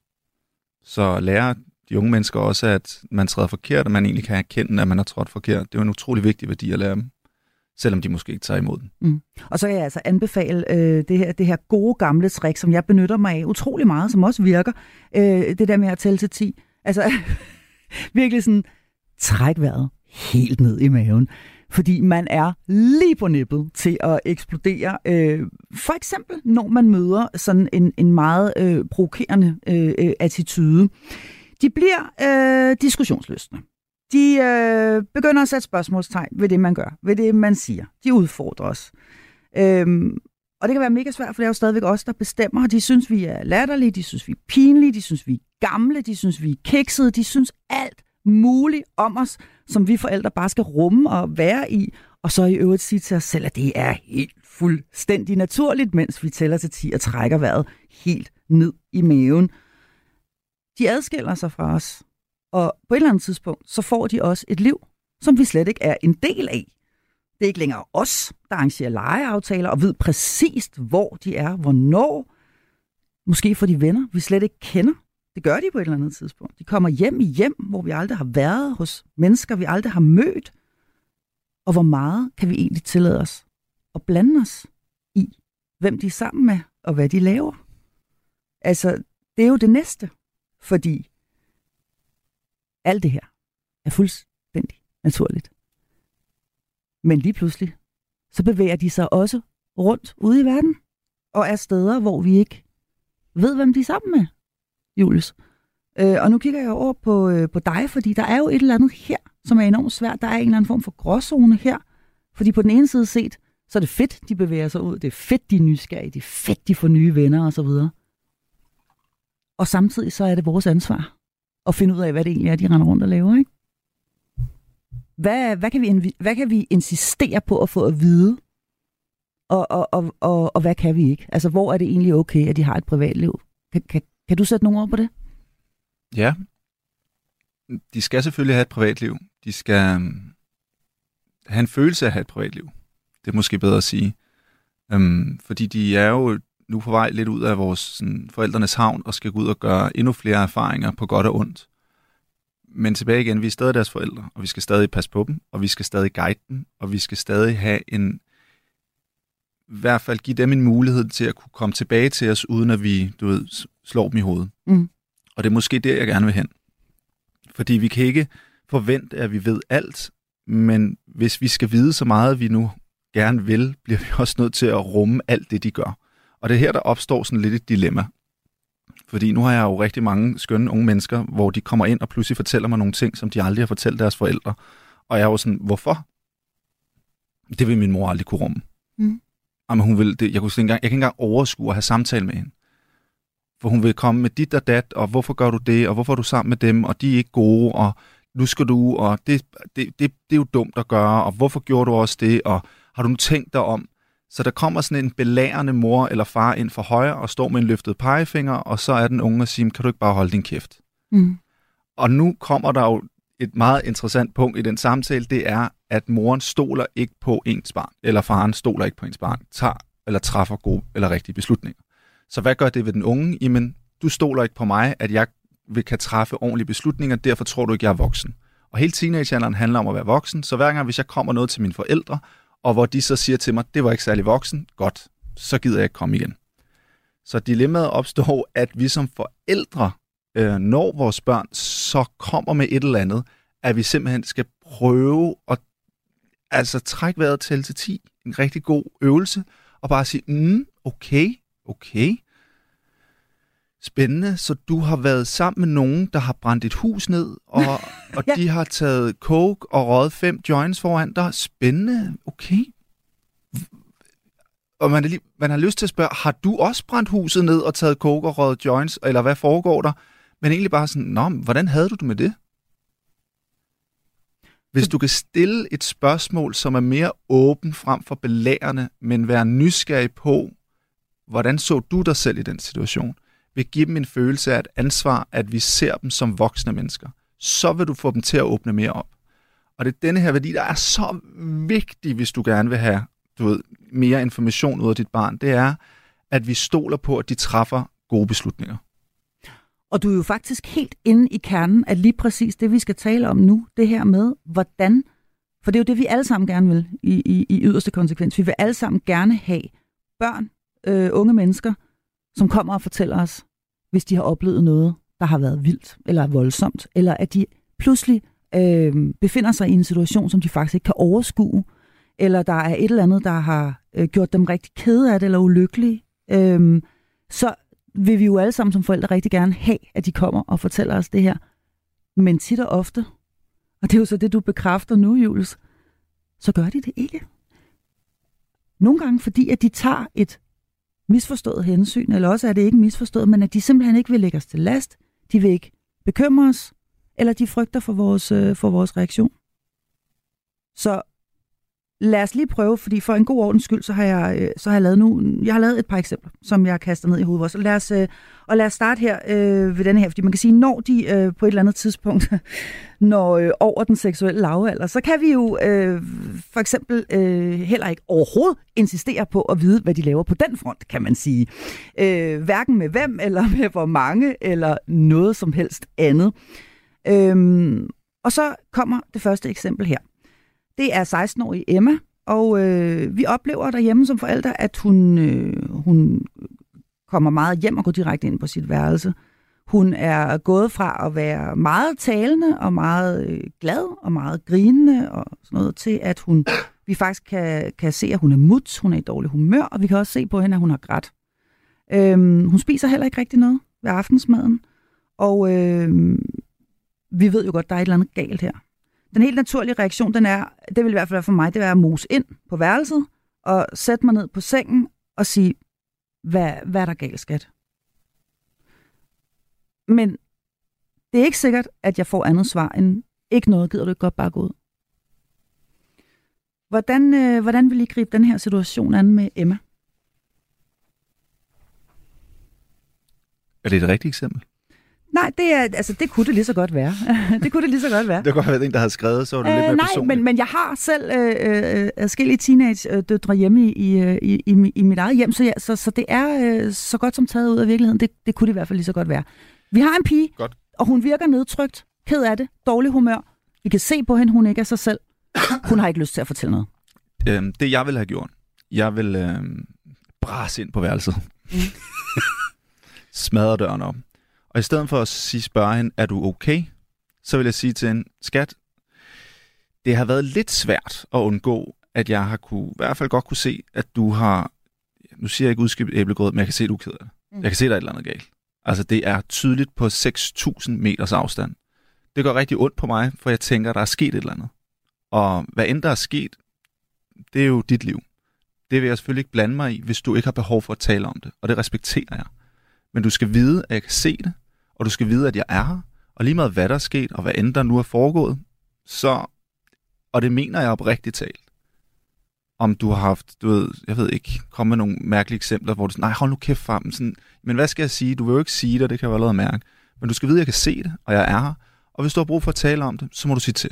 Så lærer de unge mennesker også, at man træder forkert, og man egentlig kan erkende, at man har trådt forkert. Det er jo en utrolig vigtig værdi at lære dem, selvom de måske ikke tager imod den. Mm. Og så kan jeg altså anbefale øh, det, her, det her gode gamle trick, som jeg benytter mig af utrolig meget, som også virker. Øh, det der med at tælle til 10. Altså virkelig sådan, træk vejret helt ned i maven. Fordi man er lige på nippet til at eksplodere. Øh, for eksempel, når man møder sådan en, en meget øh, provokerende øh, øh, attitude. De bliver øh, diskussionsløsne. De øh, begynder at sætte spørgsmålstegn ved det, man gør, ved det, man siger. De udfordrer os. Øhm, og det kan være mega svært, for det er jo stadigvæk os, der bestemmer. De synes, vi er latterlige, de synes, vi er pinlige, de synes, vi er gamle, de synes, vi er kiksede, de synes alt muligt om os, som vi forældre bare skal rumme og være i, og så i øvrigt sige til os selv, at det er helt fuldstændig naturligt, mens vi tæller til 10 og trækker vejret helt ned i maven. De adskiller sig fra os, og på et eller andet tidspunkt, så får de også et liv, som vi slet ikke er en del af. Det er ikke længere os, der arrangerer legeaftaler og ved præcist, hvor de er, hvornår. Måske får de venner, vi slet ikke kender. Det gør de på et eller andet tidspunkt. De kommer hjem i hjem, hvor vi aldrig har været, hos mennesker, vi aldrig har mødt. Og hvor meget kan vi egentlig tillade os at blande os i, hvem de er sammen med, og hvad de laver? Altså, det er jo det næste, fordi alt det her er fuldstændig naturligt. Men lige pludselig, så bevæger de sig også rundt ude i verden, og er steder, hvor vi ikke ved, hvem de er sammen med, Julius. Øh, og nu kigger jeg over på, øh, på dig, fordi der er jo et eller andet her, som er enormt svært. Der er en eller anden form for gråzone her. Fordi på den ene side set, så er det fedt, de bevæger sig ud. Det er fedt, de er nysgerrige. Det er fedt, de får nye venner osv. Og samtidig så er det vores ansvar at finde ud af, hvad det egentlig er, de render rundt og laver. Ikke? Hvad, hvad, kan vi, hvad kan vi insistere på at få at vide? Og, og, og, og, og hvad kan vi ikke? Altså, hvor er det egentlig okay, at de har et privatliv? Kan, kan, kan du sætte nogle ord på det? Ja. De skal selvfølgelig have et privatliv. De skal øhm, have en følelse af at have et privatliv. Det er måske bedre at sige. Øhm, fordi de er jo nu på vej lidt ud af vores sådan, forældrenes havn og skal gå ud og gøre endnu flere erfaringer på godt og ondt. Men tilbage igen, vi er stadig deres forældre, og vi skal stadig passe på dem, og vi skal stadig guide dem, og vi skal stadig have en, i hvert fald give dem en mulighed til at kunne komme tilbage til os, uden at vi, du ved, slår dem i hovedet. Mm. Og det er måske der, jeg gerne vil hen. Fordi vi kan ikke forvente, at vi ved alt, men hvis vi skal vide så meget, vi nu gerne vil, bliver vi også nødt til at rumme alt det, de gør. Og det er her, der opstår sådan lidt et dilemma. Fordi nu har jeg jo rigtig mange skønne unge mennesker, hvor de kommer ind og pludselig fortæller mig nogle ting, som de aldrig har fortalt deres forældre. Og jeg er jo sådan, hvorfor? Det vil min mor aldrig kunne rumme. Mm. Jamen, hun vil, det, jeg, kunne ikke engang, jeg kan ikke engang overskue at have samtale med hende. For hun vil komme med dit og dat, og hvorfor gør du det, og hvorfor er du sammen med dem, og de er ikke gode, og nu skal du, og det, det, det, det er jo dumt at gøre, og hvorfor gjorde du også det, og har du nu tænkt dig om? Så der kommer sådan en belærende mor eller far ind for højre og står med en løftet pegefinger, og så er den unge og siger, kan du ikke bare holde din kæft? Mm. Og nu kommer der jo et meget interessant punkt i den samtale, det er, at moren stoler ikke på ens barn, eller faren stoler ikke på ens barn, tager eller træffer gode eller rigtige beslutninger. Så hvad gør det ved den unge? Jamen, du stoler ikke på mig, at jeg vil kan træffe ordentlige beslutninger, derfor tror du ikke, jeg er voksen. Og hele teenagealderen handler om at være voksen, så hver gang, hvis jeg kommer noget til mine forældre, og hvor de så siger til mig, det var ikke særlig voksen, godt, så gider jeg ikke komme igen. Så dilemmaet opstår, at vi som forældre, øh, når vores børn så kommer med et eller andet, at vi simpelthen skal prøve at altså, trække vejret til til 10, en rigtig god øvelse, og bare sige, mm, okay, okay, Spændende. Så du har været sammen med nogen, der har brændt et hus ned, og, og ja. de har taget coke og røget fem joints foran dig. Spændende. Okay. Og man, er lige, man har lyst til at spørge, har du også brændt huset ned og taget coke og røget joints, eller hvad foregår der? Men egentlig bare sådan, Nå, hvordan havde du det med det? Hvis du kan stille et spørgsmål, som er mere åben frem for belærende, men være nysgerrig på, hvordan så du dig selv i den situation, vil give dem en følelse af et ansvar, at vi ser dem som voksne mennesker. Så vil du få dem til at åbne mere op. Og det er denne her værdi, der er så vigtig, hvis du gerne vil have du ved, mere information ud af dit barn. Det er, at vi stoler på, at de træffer gode beslutninger. Og du er jo faktisk helt inde i kernen af lige præcis det, vi skal tale om nu. Det her med, hvordan... For det er jo det, vi alle sammen gerne vil i, i, i yderste konsekvens. Vi vil alle sammen gerne have børn, øh, unge mennesker, som kommer og fortæller os, hvis de har oplevet noget, der har været vildt eller voldsomt, eller at de pludselig øh, befinder sig i en situation, som de faktisk ikke kan overskue, eller der er et eller andet, der har øh, gjort dem rigtig kede af det eller ulykkelige, øh, så vil vi jo alle sammen som forældre rigtig gerne have, at de kommer og fortæller os det her. Men tit og ofte, og det er jo så det, du bekræfter nu, Jules, så gør de det ikke. Nogle gange fordi, at de tager et misforstået hensyn, eller også er det ikke misforstået, men at de simpelthen ikke vil lægge os til last, de vil ikke bekymre os, eller de frygter for vores, øh, for vores reaktion. Så lad os lige prøve, fordi for en god ordens skyld, så har jeg, øh, så har jeg lavet nu, jeg har lavet et par eksempler, som jeg kaster ned i hovedet Så lad os, øh, og lad os starte her øh, ved denne her, fordi man kan sige, når de øh, på et eller andet tidspunkt når øh, over den seksuelle lavalder, så kan vi jo øh, for eksempel øh, heller ikke overhovedet insistere på at vide, hvad de laver på den front, kan man sige. Øh, hverken med hvem, eller med hvor mange, eller noget som helst andet. Øh, og så kommer det første eksempel her. Det er 16-årige Emma, og øh, vi oplever derhjemme som forældre, at hun, øh, hun kommer meget hjem og går direkte ind på sit værelse. Hun er gået fra at være meget talende og meget øh, glad og meget grinende og sådan noget, til at hun, vi faktisk kan, kan se, at hun er mut, hun er i dårlig humør, og vi kan også se på hende, at hun har grædt. Øhm, hun spiser heller ikke rigtig noget ved aftensmaden, Og øhm, vi ved jo godt, der er et eller andet galt her. Den helt naturlige reaktion, den er, det vil i hvert fald være for mig, det er at mose ind på værelset, og sætte mig ned på sengen og sige, hvad, hvad er der galt, skat? Men det er ikke sikkert, at jeg får andet svar end, ikke noget, gider du ikke godt bare gå ud? Hvordan, øh, hvordan vil I gribe den her situation an med Emma? Er det et rigtigt eksempel? Nej, det, er, altså, det kunne det lige så godt være. det kunne det lige så godt være. Det kunne have været en, der havde skrevet, så var det Øh, lidt mere nej, personligt. men, men jeg har selv øh, øh, adskillige teenage-døtre hjemme i, øh, i, i, i mit eget hjem, så, ja, så, så det er øh, så godt som taget ud af virkeligheden. Det, det kunne det i hvert fald lige så godt være. Vi har en pige, Godt. og hun virker nedtrykt, ked af det, dårlig humør. Vi kan se på hende, hun ikke er sig selv. Hun har ikke lyst til at fortælle noget. Øhm, det jeg ville have gjort, jeg vil øhm, brase ind på værelset. Mm. Smadre døren op. Og i stedet for at sige, spørge hende, er du okay? Så vil jeg sige til hende, skat, det har været lidt svært at undgå, at jeg har kunne, i hvert fald godt kunne se, at du har, nu siger jeg ikke udskilt æblegrød, men jeg kan se, at du er ked af det. Mm. Jeg kan se, at der er et eller andet galt. Altså, det er tydeligt på 6.000 meters afstand. Det går rigtig ondt på mig, for jeg tænker, at der er sket et eller andet. Og hvad end der er sket, det er jo dit liv. Det vil jeg selvfølgelig ikke blande mig i, hvis du ikke har behov for at tale om det. Og det respekterer jeg. Men du skal vide, at jeg kan se det, og du skal vide, at jeg er her. Og lige meget hvad der er sket, og hvad end der nu er foregået, så, og det mener jeg oprigtigt talt, om du har haft, du ved, jeg ved ikke, komme med nogle mærkelige eksempler, hvor du sådan, nej, hold nu kæft for dem. Sådan, men hvad skal jeg sige? Du vil jo ikke sige det, det kan jeg jo allerede mærke. Men du skal vide, at jeg kan se det, og jeg er her. Og hvis du har brug for at tale om det, så må du sige til.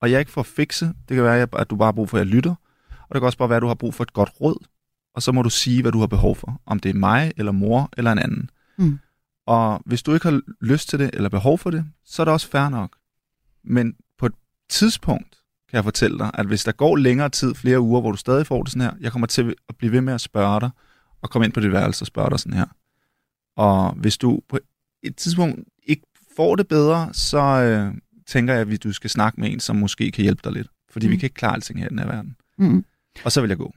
Og jeg er ikke for at fikse. Det kan være, at du bare har brug for, at jeg lytter. Og det kan også bare være, at du har brug for et godt råd. Og så må du sige, hvad du har behov for. Om det er mig, eller mor, eller en anden. Mm. Og hvis du ikke har lyst til det, eller behov for det, så er det også fair nok. Men på et tidspunkt kan jeg fortælle dig, at hvis der går længere tid, flere uger, hvor du stadig får det sådan her, jeg kommer til at blive ved med at spørge dig, og komme ind på dit værelse og spørge dig sådan her. Og hvis du på et tidspunkt ikke får det bedre, så øh, tænker jeg, at du skal snakke med en, som måske kan hjælpe dig lidt. Fordi mm. vi kan ikke klare alting her i den her verden. Mm. Og så vil jeg gå.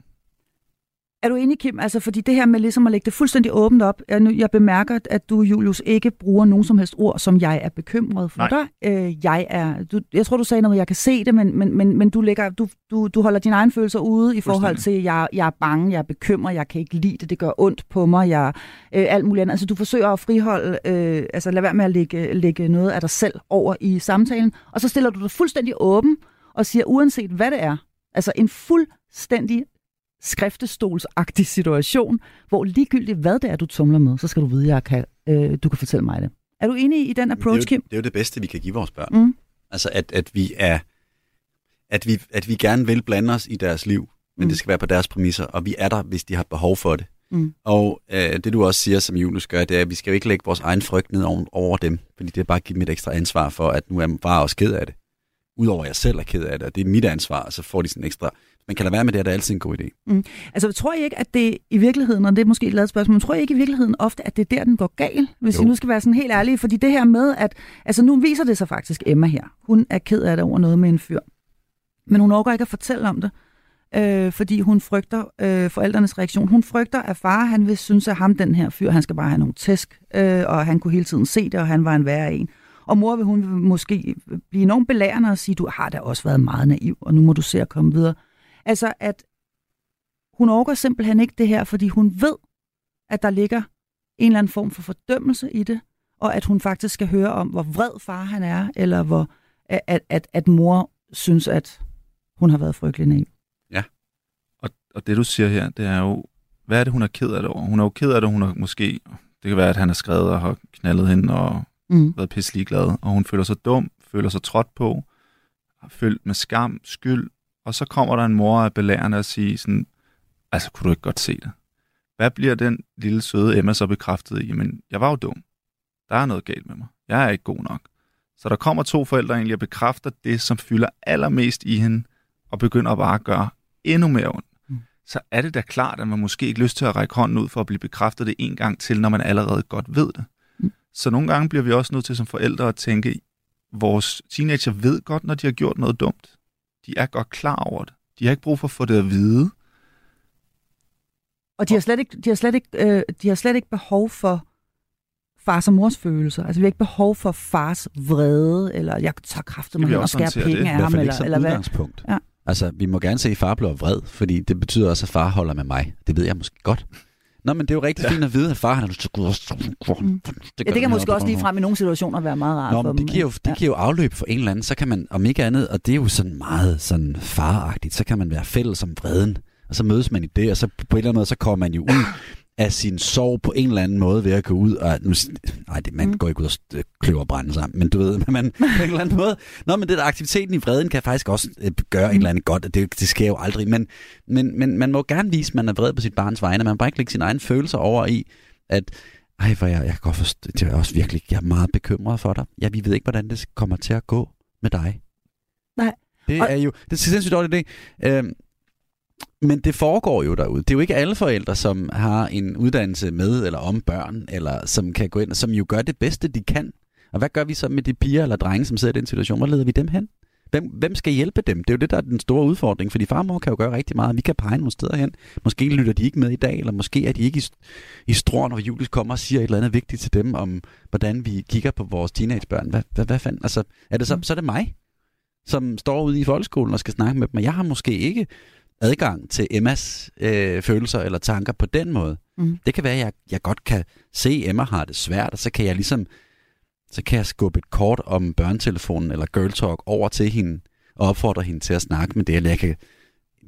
Er du enig, Kim? Altså, fordi det her med ligesom at lægge det fuldstændig åbent op, jeg, nu, jeg bemærker, at du, Julius, ikke bruger nogen som helst ord, som jeg er bekymret for Nej. dig. Øh, jeg er, du, jeg tror, du sagde noget, jeg kan se det, men, men, men, men du, lægger, du, du, du holder dine egne følelser ude i forhold til, jeg, jeg er bange, jeg er bekymret, jeg kan ikke lide det, det gør ondt på mig, jeg, øh, alt muligt andet. Altså, du forsøger at friholde, øh, altså lad være med at lægge, lægge noget af dig selv over i samtalen, og så stiller du dig fuldstændig åben og siger, uanset hvad det er, altså en fuldstændig skriftestolsagtig situation, hvor ligegyldigt hvad det er, du tumler med, så skal du vide, at jeg kan, øh, du kan fortælle mig det. Er du enig i den approach, det, jo, Kim? det er jo det bedste, vi kan give vores børn. Mm. Altså, at, at vi er... At vi, at vi gerne vil blande os i deres liv, men Mm. det skal være på deres præmisser, og vi er der, hvis de har behov for det. Mm. Og øh, det du også siger, som Julius gør, det er, at vi skal jo ikke lægge vores egen frygt ned over, over dem, fordi det er bare at give dem et ekstra ansvar for, at nu er bare også ked af det. Udover at jeg selv er ked af det, og det er mit ansvar, og så får de sådan en ekstra... Man kan lade være med det, er det altid en god idé. Altså, tror I ikke, at det i virkeligheden, og det er måske et lavet spørgsmål, men tror I ikke i virkeligheden ofte, at det er der, den går galt, hvis Jo. I nu skal være sådan helt ærlige? Fordi det her med, at altså nu viser det sig faktisk Emma her. Hun er ked af det over noget med en fyr. Men hun overgår ikke at fortælle om det, øh, fordi hun frygter øh, forældrenes reaktion. Hun frygter, at far han vil synes, at ham, den her fyr, han skal bare have nogle tæsk, øh, og han kunne hele tiden se det, og han var en værre en. Og mor vil hun måske blive enormt belærende og sige, du har da også været meget naiv, og nu må du se at komme videre. Altså, at hun overgår simpelthen ikke det her, fordi hun ved, at der ligger en eller anden form for fordømmelse i det, og at hun faktisk skal høre om, hvor vred far han er, eller hvor at, at, at mor synes, at hun har været frygtelig naiv. Og, og det du siger her, det er jo, hvad er det, hun er ked af det over? Hun er jo ked af det, hun er måske, det kan være, at han har skrevet og har knaldet hende og Mm. været pisselig glad, og hun føler sig dum, føler sig trådt på, følt med skam, skyld, og så kommer der en mor af belærende og siger sådan, altså kunne du ikke godt se det? Hvad bliver den lille søde Emma så bekræftet i? Jamen, jeg var jo dum. Der er noget galt med mig. Jeg er ikke god nok. Så der kommer to forældre egentlig og bekræfter det, som fylder allermest i hende, og begynder bare at gøre endnu mere ondt. Mm. Så er det da klart, at man måske ikke lyst til at række hånden ud for at blive bekræftet det en gang til, når man allerede godt ved det. Mm. Så nogle gange bliver vi også nødt til som forældre at tænke, vores teenager ved godt, når de har gjort noget dumt. De er godt klar over det. De har ikke brug for at få det at vide. Og de har slet ikke, de har slet ikke, øh, de har slet ikke behov for, fars og mors følelser. Altså, vi har ikke behov for fars vrede, eller jeg tager vil hen og også skærer penge det. af ham, eller, eller hvad. udgangspunkt. Ja. Altså, vi må gerne se, at far bliver vred, fordi det betyder også, at far holder med mig. Det ved jeg måske godt. Nå, men det er jo rigtig fint at vide, at far han er. Mm. Ja, det kan måske også lige frem i nogle situationer være meget rart Nå, for men dem. det giver, jo, det giver jo afløb for en eller anden, så kan man, om ikke andet, og det er jo sådan meget sådan faragtigt, så kan man være fælles om vreden, og så mødes man i det, og så på en eller anden måde, så kommer man jo ud af sin sorg på en eller anden måde ved at gå ud og... Nu, nej, det, man Mm. går ikke ud og kløver brænde sammen, men du ved, man på en eller anden måde... Nå, men det der aktiviteten i vreden kan faktisk også øh, gøre mm. et eller andet godt, og det, det sker jo aldrig, men, men, men man må gerne vise, at man er vred på sit barns vegne, man må bare ikke lægge sine egne følelser over i, at ej, for jeg, jeg kan godt forstå, det er også virkelig, jeg er meget bekymret for dig. Ja, vi ved ikke, hvordan det kommer til at gå med dig. Nej. Det Og- er jo, det er sindssygt dårligt det. Øhm, men det foregår jo derude. Det er jo ikke alle forældre, som har en uddannelse med eller om børn, eller som kan gå ind, som jo gør det bedste, de kan. Og hvad gør vi så med de piger eller drenge, som sidder i den situation? Hvor leder vi dem hen? Hvem, hvem skal hjælpe dem? Det er jo det, der er den store udfordring, fordi far og mor kan jo gøre rigtig meget. Vi kan pege nogle steder hen. Måske lytter de ikke med i dag, eller måske er de ikke i, i strå, når Julius kommer og siger et eller andet vigtigt til dem, om hvordan vi kigger på vores teenagebørn. Hvad, hvad, hvad fanden? Altså, er det så, så er det mig, som står ude i folkeskolen og skal snakke med dem, og jeg har måske ikke adgang til Emmas øh, følelser eller tanker på den måde. Mm. Det kan være, at jeg, jeg godt kan se, at Emma har det svært, og så kan jeg ligesom så kan jeg skubbe et kort om børnetelefonen eller girl talk over til hende og opfordre hende til at snakke med det, eller jeg kan,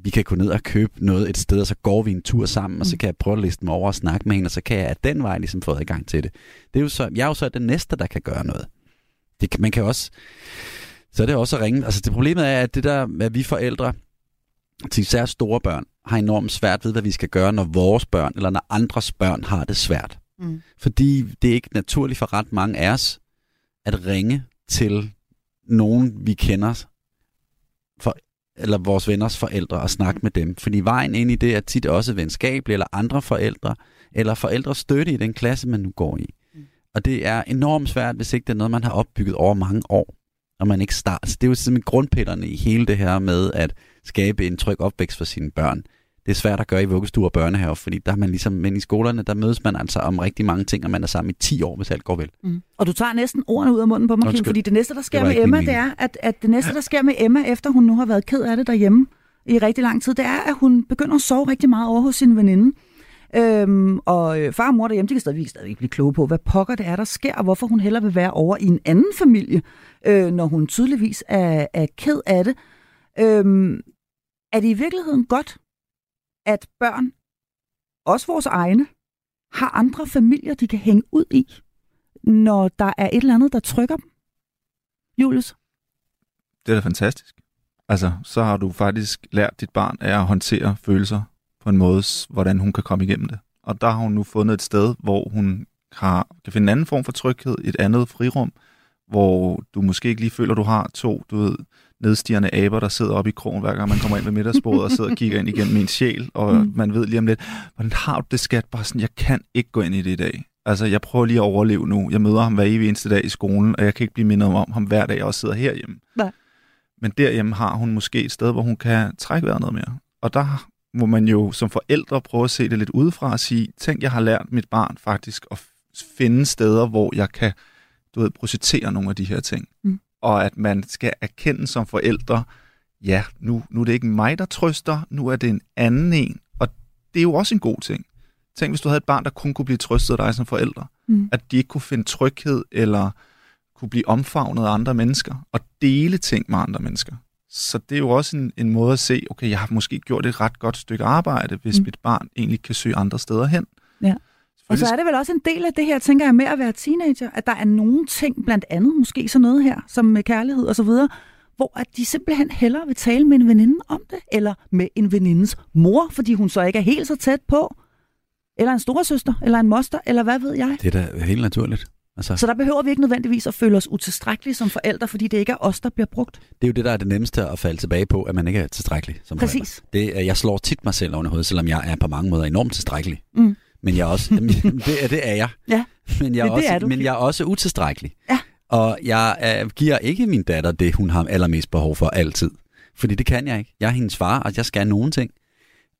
vi kan gå ned og købe noget et sted, og så går vi en tur sammen, mm. og så kan jeg prøve at liste mig over og snakke med hende, og så kan jeg af den vej ligesom få adgang til det. det er jo så, jeg er jo så den næste, der kan gøre noget. Det, man kan også, så er det også at ringe. Altså det problemet er, at det der, at vi forældre til især store børn, har enormt svært ved, hvad vi skal gøre, når vores børn eller når andres børn har det svært. Mm. Fordi det er ikke naturligt for ret mange af os at ringe til nogen, vi kender, for, eller vores venners forældre, og snakke med dem. Fordi vejen ind i det er tit også venskabelig, eller andre forældre, eller forældres støtte i den klasse, man nu går i. Mm. Og det er enormt svært, hvis ikke det er noget, man har opbygget over mange år, og man ikke starter. Så det er jo simpelthen grundpillerne i hele det her med at skabe en tryg opvækst for sine børn. Det er svært at gøre i vuggestuer og børnehaver, fordi der er man ligesom, men i skolerne, der mødes man altså om rigtig mange ting, og man er sammen i 10 år, hvis alt går vel. Mm. Og du tager næsten ordene ud af munden på mig, Kim, fordi det næste, der sker med Emma, det er, at, at det næste, der sker med Emma, efter hun nu har været ked af det derhjemme i rigtig lang tid, det er, at hun begynder at sove rigtig meget over hos sin veninde. Øhm, og øh, far og mor derhjemme, de kan stadigvæk, stadigvæk blive kloge på, hvad pokker det er, der sker, og hvorfor hun hellere vil være over i en anden familie, øh, når hun tydeligvis er, er ked af det. Øhm, er det i virkeligheden godt, at børn, også vores egne, har andre familier, de kan hænge ud i, når der er et eller andet, der trykker dem? Julius? Det er da fantastisk. Altså, så har du faktisk lært dit barn af at håndtere følelser på en måde, hvordan hun kan komme igennem det. Og der har hun nu fundet et sted, hvor hun har, kan finde en anden form for tryghed, et andet frirum, hvor du måske ikke lige føler, du har to, du ved, nedstigende aber, der sidder oppe i krogen, hver gang man kommer ind ved middagsbordet og sidder og kigger ind igennem min sjæl, og Mm. man ved lige om lidt, hvordan har du det skat? Bare sådan, jeg kan ikke gå ind i det i dag. Altså, jeg prøver lige at overleve nu. Jeg møder ham hver evig eneste dag i skolen, og jeg kan ikke blive mindet om ham hver dag, også sidder herhjemme. Nej. Men derhjemme har hun måske et sted, hvor hun kan trække vejret noget mere. Og der må man jo som forældre prøve at se det lidt udefra og sige, tænk, jeg har lært mit barn faktisk at finde steder, hvor jeg kan du ved, projicere nogle af de her ting. Mm. Og at man skal erkende som forældre, ja, nu, nu er det ikke mig, der trøster, nu er det en anden en. Og det er jo også en god ting. Tænk, hvis du havde et barn, der kun kunne blive trøstet af dig som forældre. Mm. At de ikke kunne finde tryghed, eller kunne blive omfavnet af andre mennesker, og dele ting med andre mennesker. Så det er jo også en, en måde at se, okay, jeg har måske gjort et ret godt stykke arbejde, hvis Mm. mit barn egentlig kan søge andre steder hen. Ja. Og så er det vel også en del af det her, tænker jeg, med at være teenager, at der er nogle ting, blandt andet måske sådan noget her, som med kærlighed og så videre, hvor at de simpelthen hellere vil tale med en veninde om det, eller med en venindes mor, fordi hun så ikke er helt så tæt på, eller en storesøster, eller en moster, eller hvad ved jeg. Det er da helt naturligt. Altså, Så der behøver vi ikke nødvendigvis at føle os utilstrækkelige som forældre, fordi det ikke er os, der bliver brugt. det er jo det, der er det nemmeste at falde tilbage på, at man ikke er tilstrækkelig som. Præcis. Det, er- jeg slår tit mig selv oven i hovedet, selvom jeg er på mange måder enormt tilstrækkelig. Mm. Men jeg er også, det, er, det er jeg. Ja. Men jeg er, det også, er du. men jeg er også utilstrækkelig. Ja. Og jeg uh, giver ikke min datter det, hun har allermest behov for altid. Fordi det kan jeg ikke. Jeg er hendes far, og jeg skal nogen ting.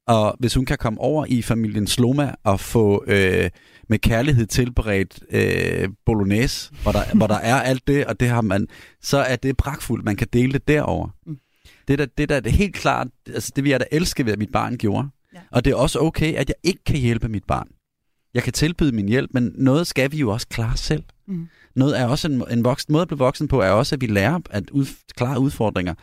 Og hvis hun kan komme over i familien Sloma og få øh, med kærlighed tilberedt øh, bolognese, hvor der, hvor der er alt det, og det har man, så er det pragtfuldt. Man kan dele det derover. Mm. Det er da, det er da helt klart, altså det vil jeg da elske ved, at mit barn gjorde. Ja. Og det er også okay, at jeg ikke kan hjælpe mit barn. Jeg kan tilbyde min hjælp, men noget skal vi jo også klare selv. Mm. Noget er også en, en voksen, måde at blive voksen på, er også, at vi lærer at ud, klare udfordringer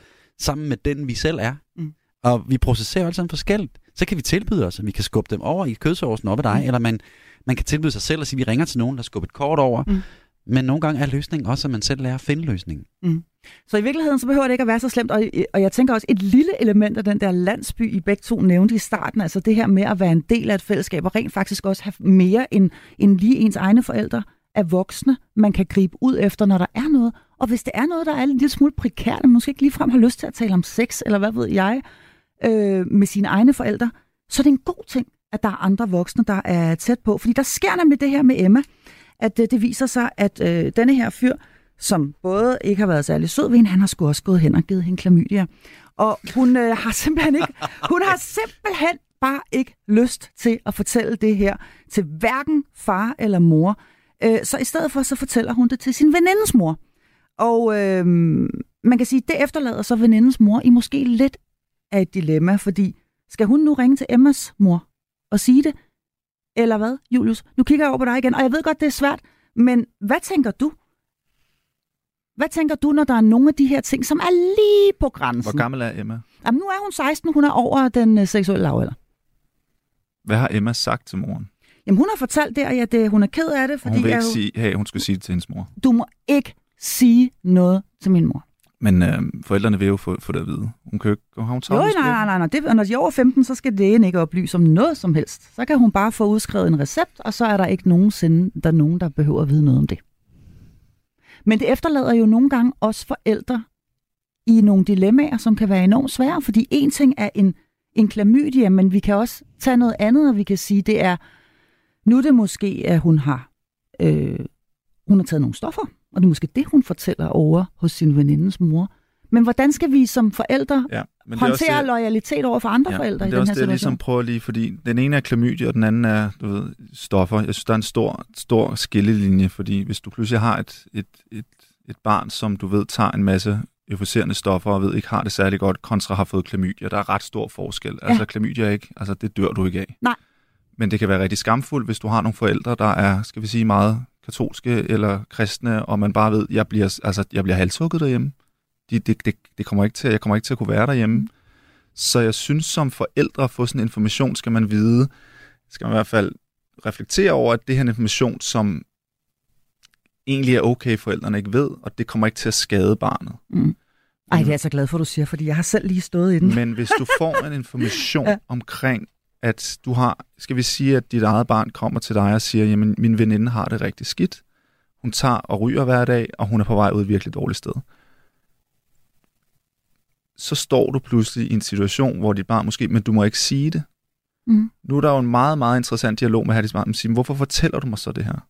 sammen med den, vi selv er. Mm. Og vi processerer altså forskelligt. Så kan vi tilbyde os, at vi kan skubbe dem over i kødsovsen op ad dig, mm. eller man, man kan tilbyde sig selv og sige, at vi ringer til nogen, der skubber et kort over. Mm. Men nogle gange er løsningen også, at man selv lærer at finde løsningen. Mm. Så i virkeligheden, så behøver det ikke at være så slemt. Og, og jeg tænker også, et lille element af den der landsby, I begge to nævnte i starten, altså det her med at være en del af et fællesskab, og rent faktisk også have mere end, end lige ens egne forældre, af voksne, man kan gribe ud efter, når der er noget. Og hvis det er noget, der er en lille smule prekært, og måske ikke ligefrem har lyst til at tale om sex, eller hvad ved jeg, øh, med sine egne forældre, så er det en god ting, at der er andre voksne, der er tæt på. Fordi der sker nemlig det her med Emma, at øh, det viser sig, at øh, denne her fyr, som både ikke har været særlig sød ved hende, han har sgu også gået hen og givet hende klamydia. Og hun øh, har simpelthen ikke, hun har simpelthen bare ikke lyst til at fortælle det her til hverken far eller mor. Øh, så i stedet for, så fortæller hun det til sin venindes mor. Og øh, man kan sige, det efterlader så venindens mor i måske lidt af et dilemma, fordi skal hun nu ringe til Emmas mor og sige det? Eller hvad, Julius? Nu kigger jeg over på dig igen, og jeg ved godt, det er svært, men hvad tænker du? Hvad tænker du, når der er nogle af de her ting, som er lige på grænsen? Hvor gammel er Emma? Jamen, nu er hun 16, hun er over den øh, seksuelle lavalder. Hvad har Emma sagt til moren? Jamen, hun har fortalt og ja, det, hun er ked af det. Fordi hun vil ikke jeg, sige, hey, hun skal sige det til hendes mor. Du må ikke sige noget til min mor. Men øh, forældrene vil jo få, få det at vide. Hun kan jo ikke... Har hun jo, nej, nej, nej. nej. Det, når de er over 15, så skal lægen ikke oplyse om noget som helst. Så kan hun bare få udskrevet en recept, og så er der ikke nogensinde der er nogen, der behøver at vide noget om det. Men det efterlader jo nogle gange os forældre i nogle dilemmaer, som kan være enormt svære, fordi en ting er en, en klamydia, men vi kan også tage noget andet, og vi kan sige, det er, nu er det måske, at hun har, øh, hun har taget nogle stoffer, og det er måske det, hun fortæller over hos sin venindes mor. Men hvordan skal vi som forældre ja, men håndtere det, loyalitet over for andre ja, forældre i den her situation? Det er også det, jeg ligesom prøver lige, fordi den ene er klamydia, og den anden er du ved, stoffer. Jeg synes, der er en stor, stor skillelinje, fordi hvis du pludselig har et, et, et, et barn, som du ved tager en masse euforiserende stoffer og ved ikke har det særlig godt, kontra har fået klamydia, der er ret stor forskel. Ja. Altså klamydia ikke, altså det dør du ikke af. Nej. Men det kan være rigtig skamfuldt, hvis du har nogle forældre, der er, skal vi sige, meget katolske eller kristne, og man bare ved, jeg bliver, altså, jeg bliver halshugget derhjemme. Det, det, det, det kommer ikke til, jeg kommer ikke til at kunne være derhjemme. Mm. Så jeg synes, som forældre at få sådan en information, skal man vide, skal man i hvert fald reflektere over, at det her information, som egentlig er okay, forældrene ikke ved, og det kommer ikke til at skade barnet. Mm. Ej, det er jeg så glad for, du siger, fordi jeg har selv lige stået i den. Men hvis du får en information ja. omkring, at du har, skal vi sige, at dit eget barn kommer til dig og siger, jamen min veninde har det rigtig skidt. Hun tager og ryger hver dag, og hun er på vej ud et virkelig dårligt sted. Så står du pludselig i en situation, hvor dit barn måske, men du må ikke sige det. Mm. Nu er der jo en meget, meget interessant dialog med dit barn, sige, hvorfor fortæller du mig så det her?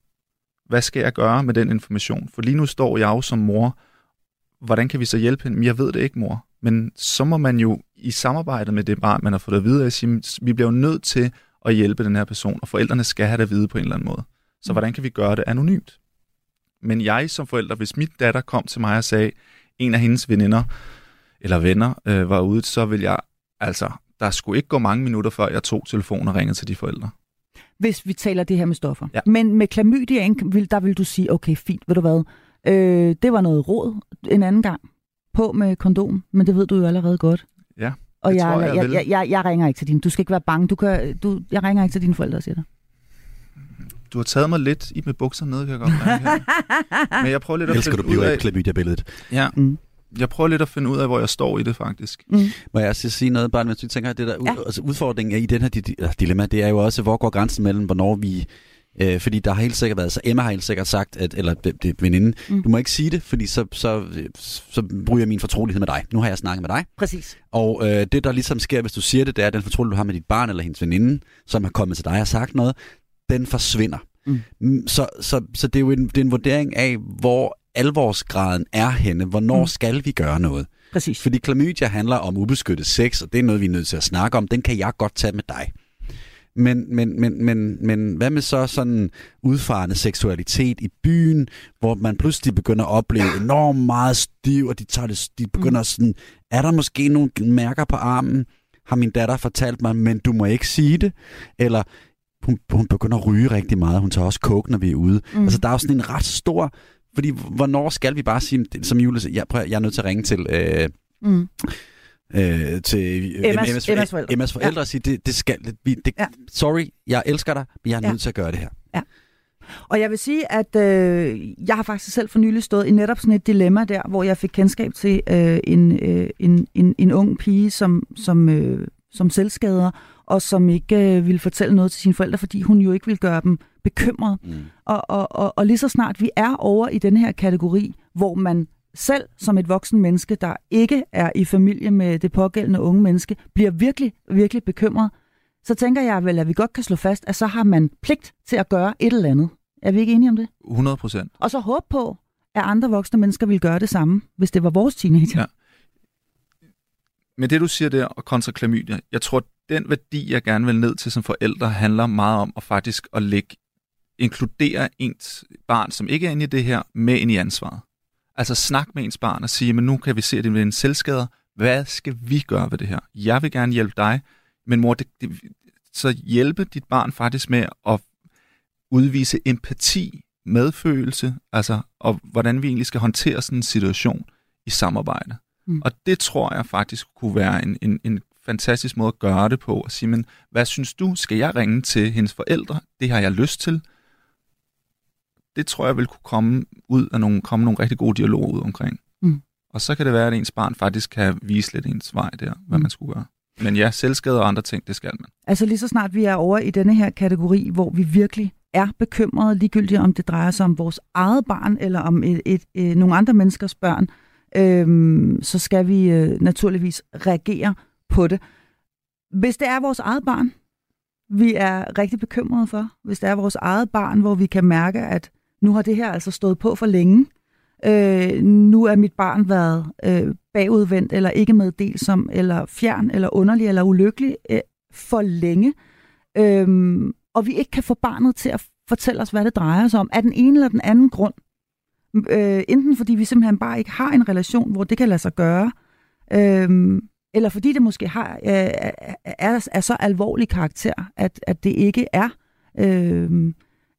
Hvad skal jeg gøre med den information? For lige nu står jeg jo som mor, hvordan kan vi så hjælpe hende? Jeg ved det ikke, mor. Men så må man jo i samarbejde med det barn, man har fået at vide, at sige, vi bliver jo nødt til at hjælpe den her person, og forældrene skal have det at vide på en eller anden måde. Så mm. hvordan kan vi gøre det anonymt? Men jeg som forælder, hvis mit datter kom til mig og sagde, en af hendes veninder eller venner øh, var ude, så vil jeg, altså, der skulle ikke gå mange minutter, før jeg tog telefonen og ringede til de forældre. Hvis vi taler det her med stoffer. Ja. Men med klamydia, der vil du sige, okay, fint, ved du hvad, øh, det var noget råd en anden gang på med kondom, men det ved du jo allerede godt. Ja, og jeg, tror, jeg, jeg, jeg, jeg, jeg ringer ikke til din. Du skal ikke være bange. Du kan, du, jeg ringer ikke til dine forældre, siger det. Du har taget mig lidt i med bukser nede, kan jeg godt mærke Men jeg prøver lidt at Elsker finde du ud af... klamydia-billedet. Ja. Mm. Jeg prøver lidt at finde ud af, hvor jeg står i det faktisk. Mm. Må jeg også sige noget, bare mens du tænker, det der ja. altså, udfordringen i den her dilemma, det er jo også, hvor går grænsen mellem, hvornår vi Øh, fordi der har helt sikkert været, så Emma har helt sikkert sagt, at, eller det, det veninde, mm. du må ikke sige det, fordi så, så, så bryder jeg min fortrolighed med dig. Nu har jeg snakket med dig. Præcis. Og øh, det, der ligesom sker, hvis du siger det, det er, at den fortrolighed, du har med dit barn eller hendes veninde, som har kommet til dig og sagt noget, den forsvinder. Mm. mm. Så, så, så det er jo en, det er en vurdering af, hvor alvorsgraden er henne. Hvornår mm. skal vi gøre noget? Præcis. Fordi klamydia handler om ubeskyttet sex, og det er noget, vi er nødt til at snakke om. Den kan jeg godt tage med dig. Men, men, men, men, men hvad med så sådan udfarende seksualitet i byen, hvor man pludselig begynder at opleve enormt meget stiv, og de, tager det, de begynder sådan, er der måske nogle mærker på armen? Har min datter fortalt mig, men du må ikke sige det? Eller hun, hun begynder at ryge rigtig meget, hun tager også coke, når vi er ude. Mm. Altså der er jo sådan en ret stor, fordi hvornår skal vi bare sige, som Julie siger, jeg, prøv, jeg er nødt til at ringe til... Øh, Mm. Øh, til Emmas- Emmas, Emmas forældre. Emmas forældre og sige, det, det skal, det, det, Ja. sorry, jeg elsker dig, men jeg er Ja. nødt til at gøre det her. Og jeg vil sige, at øh, jeg har faktisk selv for nylig stået i netop sådan et dilemma der, hvor jeg fik kendskab til øh, en, øh, en, en, en ung pige, som, som, øh, som selvskader, og som ikke øh, ville fortælle noget til sine forældre, fordi hun jo ikke ville gøre dem bekymret. Mm. Og, og, og, og lige så snart vi er over i den her kategori, hvor man selv som et voksen menneske, der ikke er i familie med det pågældende unge menneske, bliver virkelig, virkelig bekymret, så tænker jeg vel, at vi godt kan slå fast, at så har man pligt til at gøre et eller andet. Er vi ikke enige om det? 100 procent. Og så håbe på, at andre voksne mennesker vil gøre det samme, hvis det var vores teenager. Ja. Men det du siger der, og kontra klamydia, jeg tror, den værdi, jeg gerne vil ned til som forældre, handler meget om at faktisk at lægge, inkludere ens barn, som ikke er inde i det her, med ind i ansvaret. Altså snak med ens barn og sige, men nu kan vi se, at det er en selvskader. Hvad skal vi gøre ved det her? Jeg vil gerne hjælpe dig, men mor, det, det, så hjælpe dit barn faktisk med at udvise empati, medfølelse, altså, og hvordan vi egentlig skal håndtere sådan en situation i samarbejde. Mm. Mm. Og det tror jeg faktisk kunne være en, en, en fantastisk måde at gøre det på. At sige, men hvad synes du? Skal jeg ringe til hendes forældre? Det har jeg lyst til. Det tror jeg vil kunne komme ud af nogle, komme nogle rigtig gode dialoger ud omkring. Mm. Og så kan det være, at ens barn faktisk kan vise lidt ens vej der, hvad Mm. man skulle gøre. Men ja, selvskade og andre ting, det skal man. Altså lige så snart vi er over i denne her kategori, hvor vi virkelig er bekymrede, ligegyldigt om det drejer sig om vores eget barn, eller om et, et, et, nogle andre menneskers børn, øhm, så skal vi øh, naturligvis reagere på det. Hvis det er vores eget barn, vi er rigtig bekymrede for, hvis det er vores eget barn, hvor vi kan mærke, at nu har det her altså stået på for længe, øh, nu er mit barn været øh, bagudvendt, eller ikke meddelsom, eller fjern, eller underlig, eller ulykkelig øh, for længe, Øh, og vi ikke kan få barnet til at fortælle os, hvad det drejer sig om, af den ene eller den anden grund. Øh, enten fordi vi simpelthen bare ikke har en relation, hvor det kan lade sig gøre, øh, eller fordi det måske har, øh, er, er så alvorlig karakter, at, at det ikke er øh,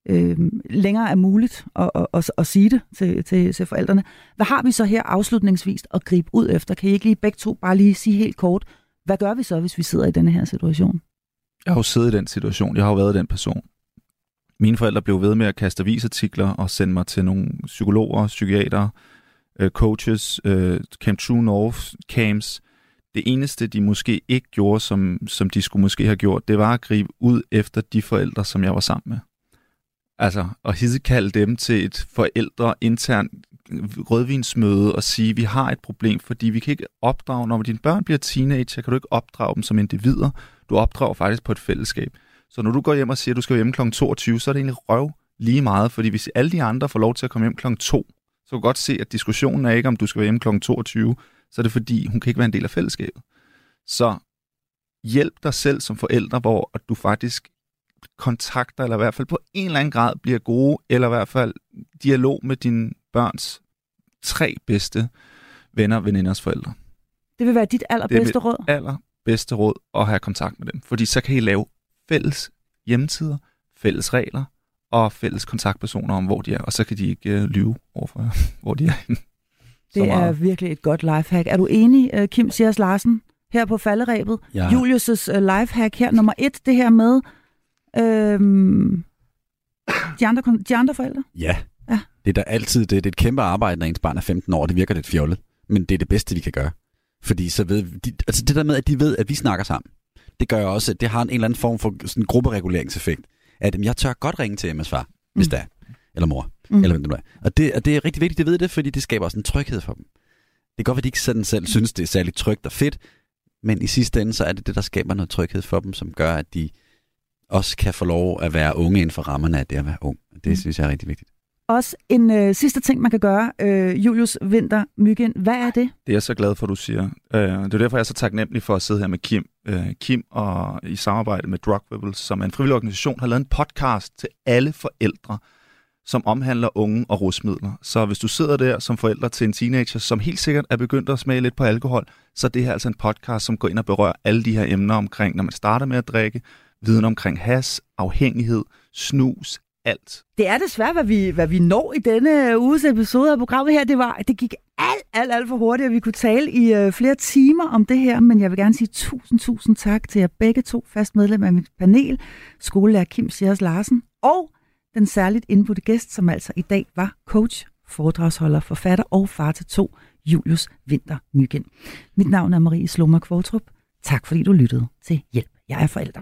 øh, længere er muligt at, at, at, at sige det til, til, til forældrene. Hvad har vi så her afslutningsvis at gribe ud efter? Kan I ikke lige begge to bare lige sige helt kort, hvad gør vi så, hvis vi sidder i denne her situation? Jeg har jo siddet i den situation. Jeg har jo været den person. Mine forældre blev ved med at kaste avisartikler og sende mig til nogle psykologer, psykiater, øh, coaches, øh, Camp True North camps. Det eneste, de måske ikke gjorde, som, som de skulle måske have gjort, det var at gribe ud efter de forældre, som jeg var sammen med. Altså, at hidkalde dem til et forældre internt rødvinsmøde og sige, vi har et problem, fordi vi kan ikke opdrage, når dine børn bliver teenager, kan du ikke opdrage dem som individer. Du opdrager faktisk på et fællesskab. Så når du går hjem og siger, at du skal hjem kl. 22, så er det egentlig røv lige meget, fordi hvis alle de andre får lov til at komme hjem kl. 2, så kan du godt se, at diskussionen er ikke, om du skal være hjemme kl. 22, så er det fordi, hun kan ikke være en del af fællesskabet. Så hjælp dig selv som forældre, hvor at du faktisk kontakter, eller i hvert fald på en eller anden grad bliver gode, eller i hvert fald dialog med dine børns tre bedste venner, veninders forældre. Det vil være dit allerbedste råd. Aller bedste råd at have kontakt med dem, fordi så kan I lave fælles hjemmetider, fælles regler og fælles kontaktpersoner om, hvor de er, og så kan de ikke øh, lyve overfor hvor de er henne. Det er virkelig et godt lifehack. Er du enig, øh, Kim Sias Larsen, her på falderæbet? Ja. Julius' øh, lifehack her, nummer et, det her med øhm, de, andre, de andre forældre. Ja. Ja. Det er da altid det. Det er et kæmpe arbejde, når ens barn er 15 år. Det virker lidt fjollet. Men det er det bedste, vi kan gøre. Fordi så ved de, altså det der med, at de ved, at vi snakker sammen, det gør også, at det har en eller anden form for sådan en gruppereguleringseffekt. At jamen, jeg tør godt ringe til Emmas far, hvis Mm. det er. Eller mor. Mm. Eller hvem det nu er. Og det, og det er rigtig vigtigt, at de ved det, fordi det skaber også en tryghed for dem. Det kan godt være, at de ikke sådan selv synes, det er særlig trygt og fedt, men i sidste ende, så er det det, der skaber noget tryghed for dem, som gør, at de også kan få lov at være unge inden for rammerne af det at være ung. Det Mm. synes jeg er rigtig vigtigt. også en øh, sidste ting, man kan gøre. Øh, Julius Vinter Myggen, hvad er det? Det er jeg så glad for, du siger. Øh, det er derfor, jeg er så taknemmelig for at sidde her med Kim. Øh, Kim og i samarbejde med Drug Rebels, som er en frivillig organisation, har lavet en podcast til alle forældre, som omhandler unge og rusmidler. Så hvis du sidder der som forælder til en teenager, som helt sikkert er begyndt at smage lidt på alkohol, så er det her altså en podcast, som går ind og berører alle de her emner omkring, når man starter med at drikke, viden omkring has, afhængighed, snus, alt. Det er desværre, hvad vi, hvad vi når i denne øh, uges episode af programmet her. Det, var, det gik alt, alt, alt for hurtigt, og vi kunne tale i øh, flere timer om det her, men jeg vil gerne sige tusind, tusind tak til jer begge to, fast medlem af mit panel, skolelærer Kim Sjærs Larsen, og den særligt indbudte gæst, som altså i dag var coach, foredragsholder, forfatter og far til to, Julius Vinter Myggen. Mit navn er Marie Sloma Kvortrup. Tak fordi du lyttede til Hjælp. Jeg er forælder.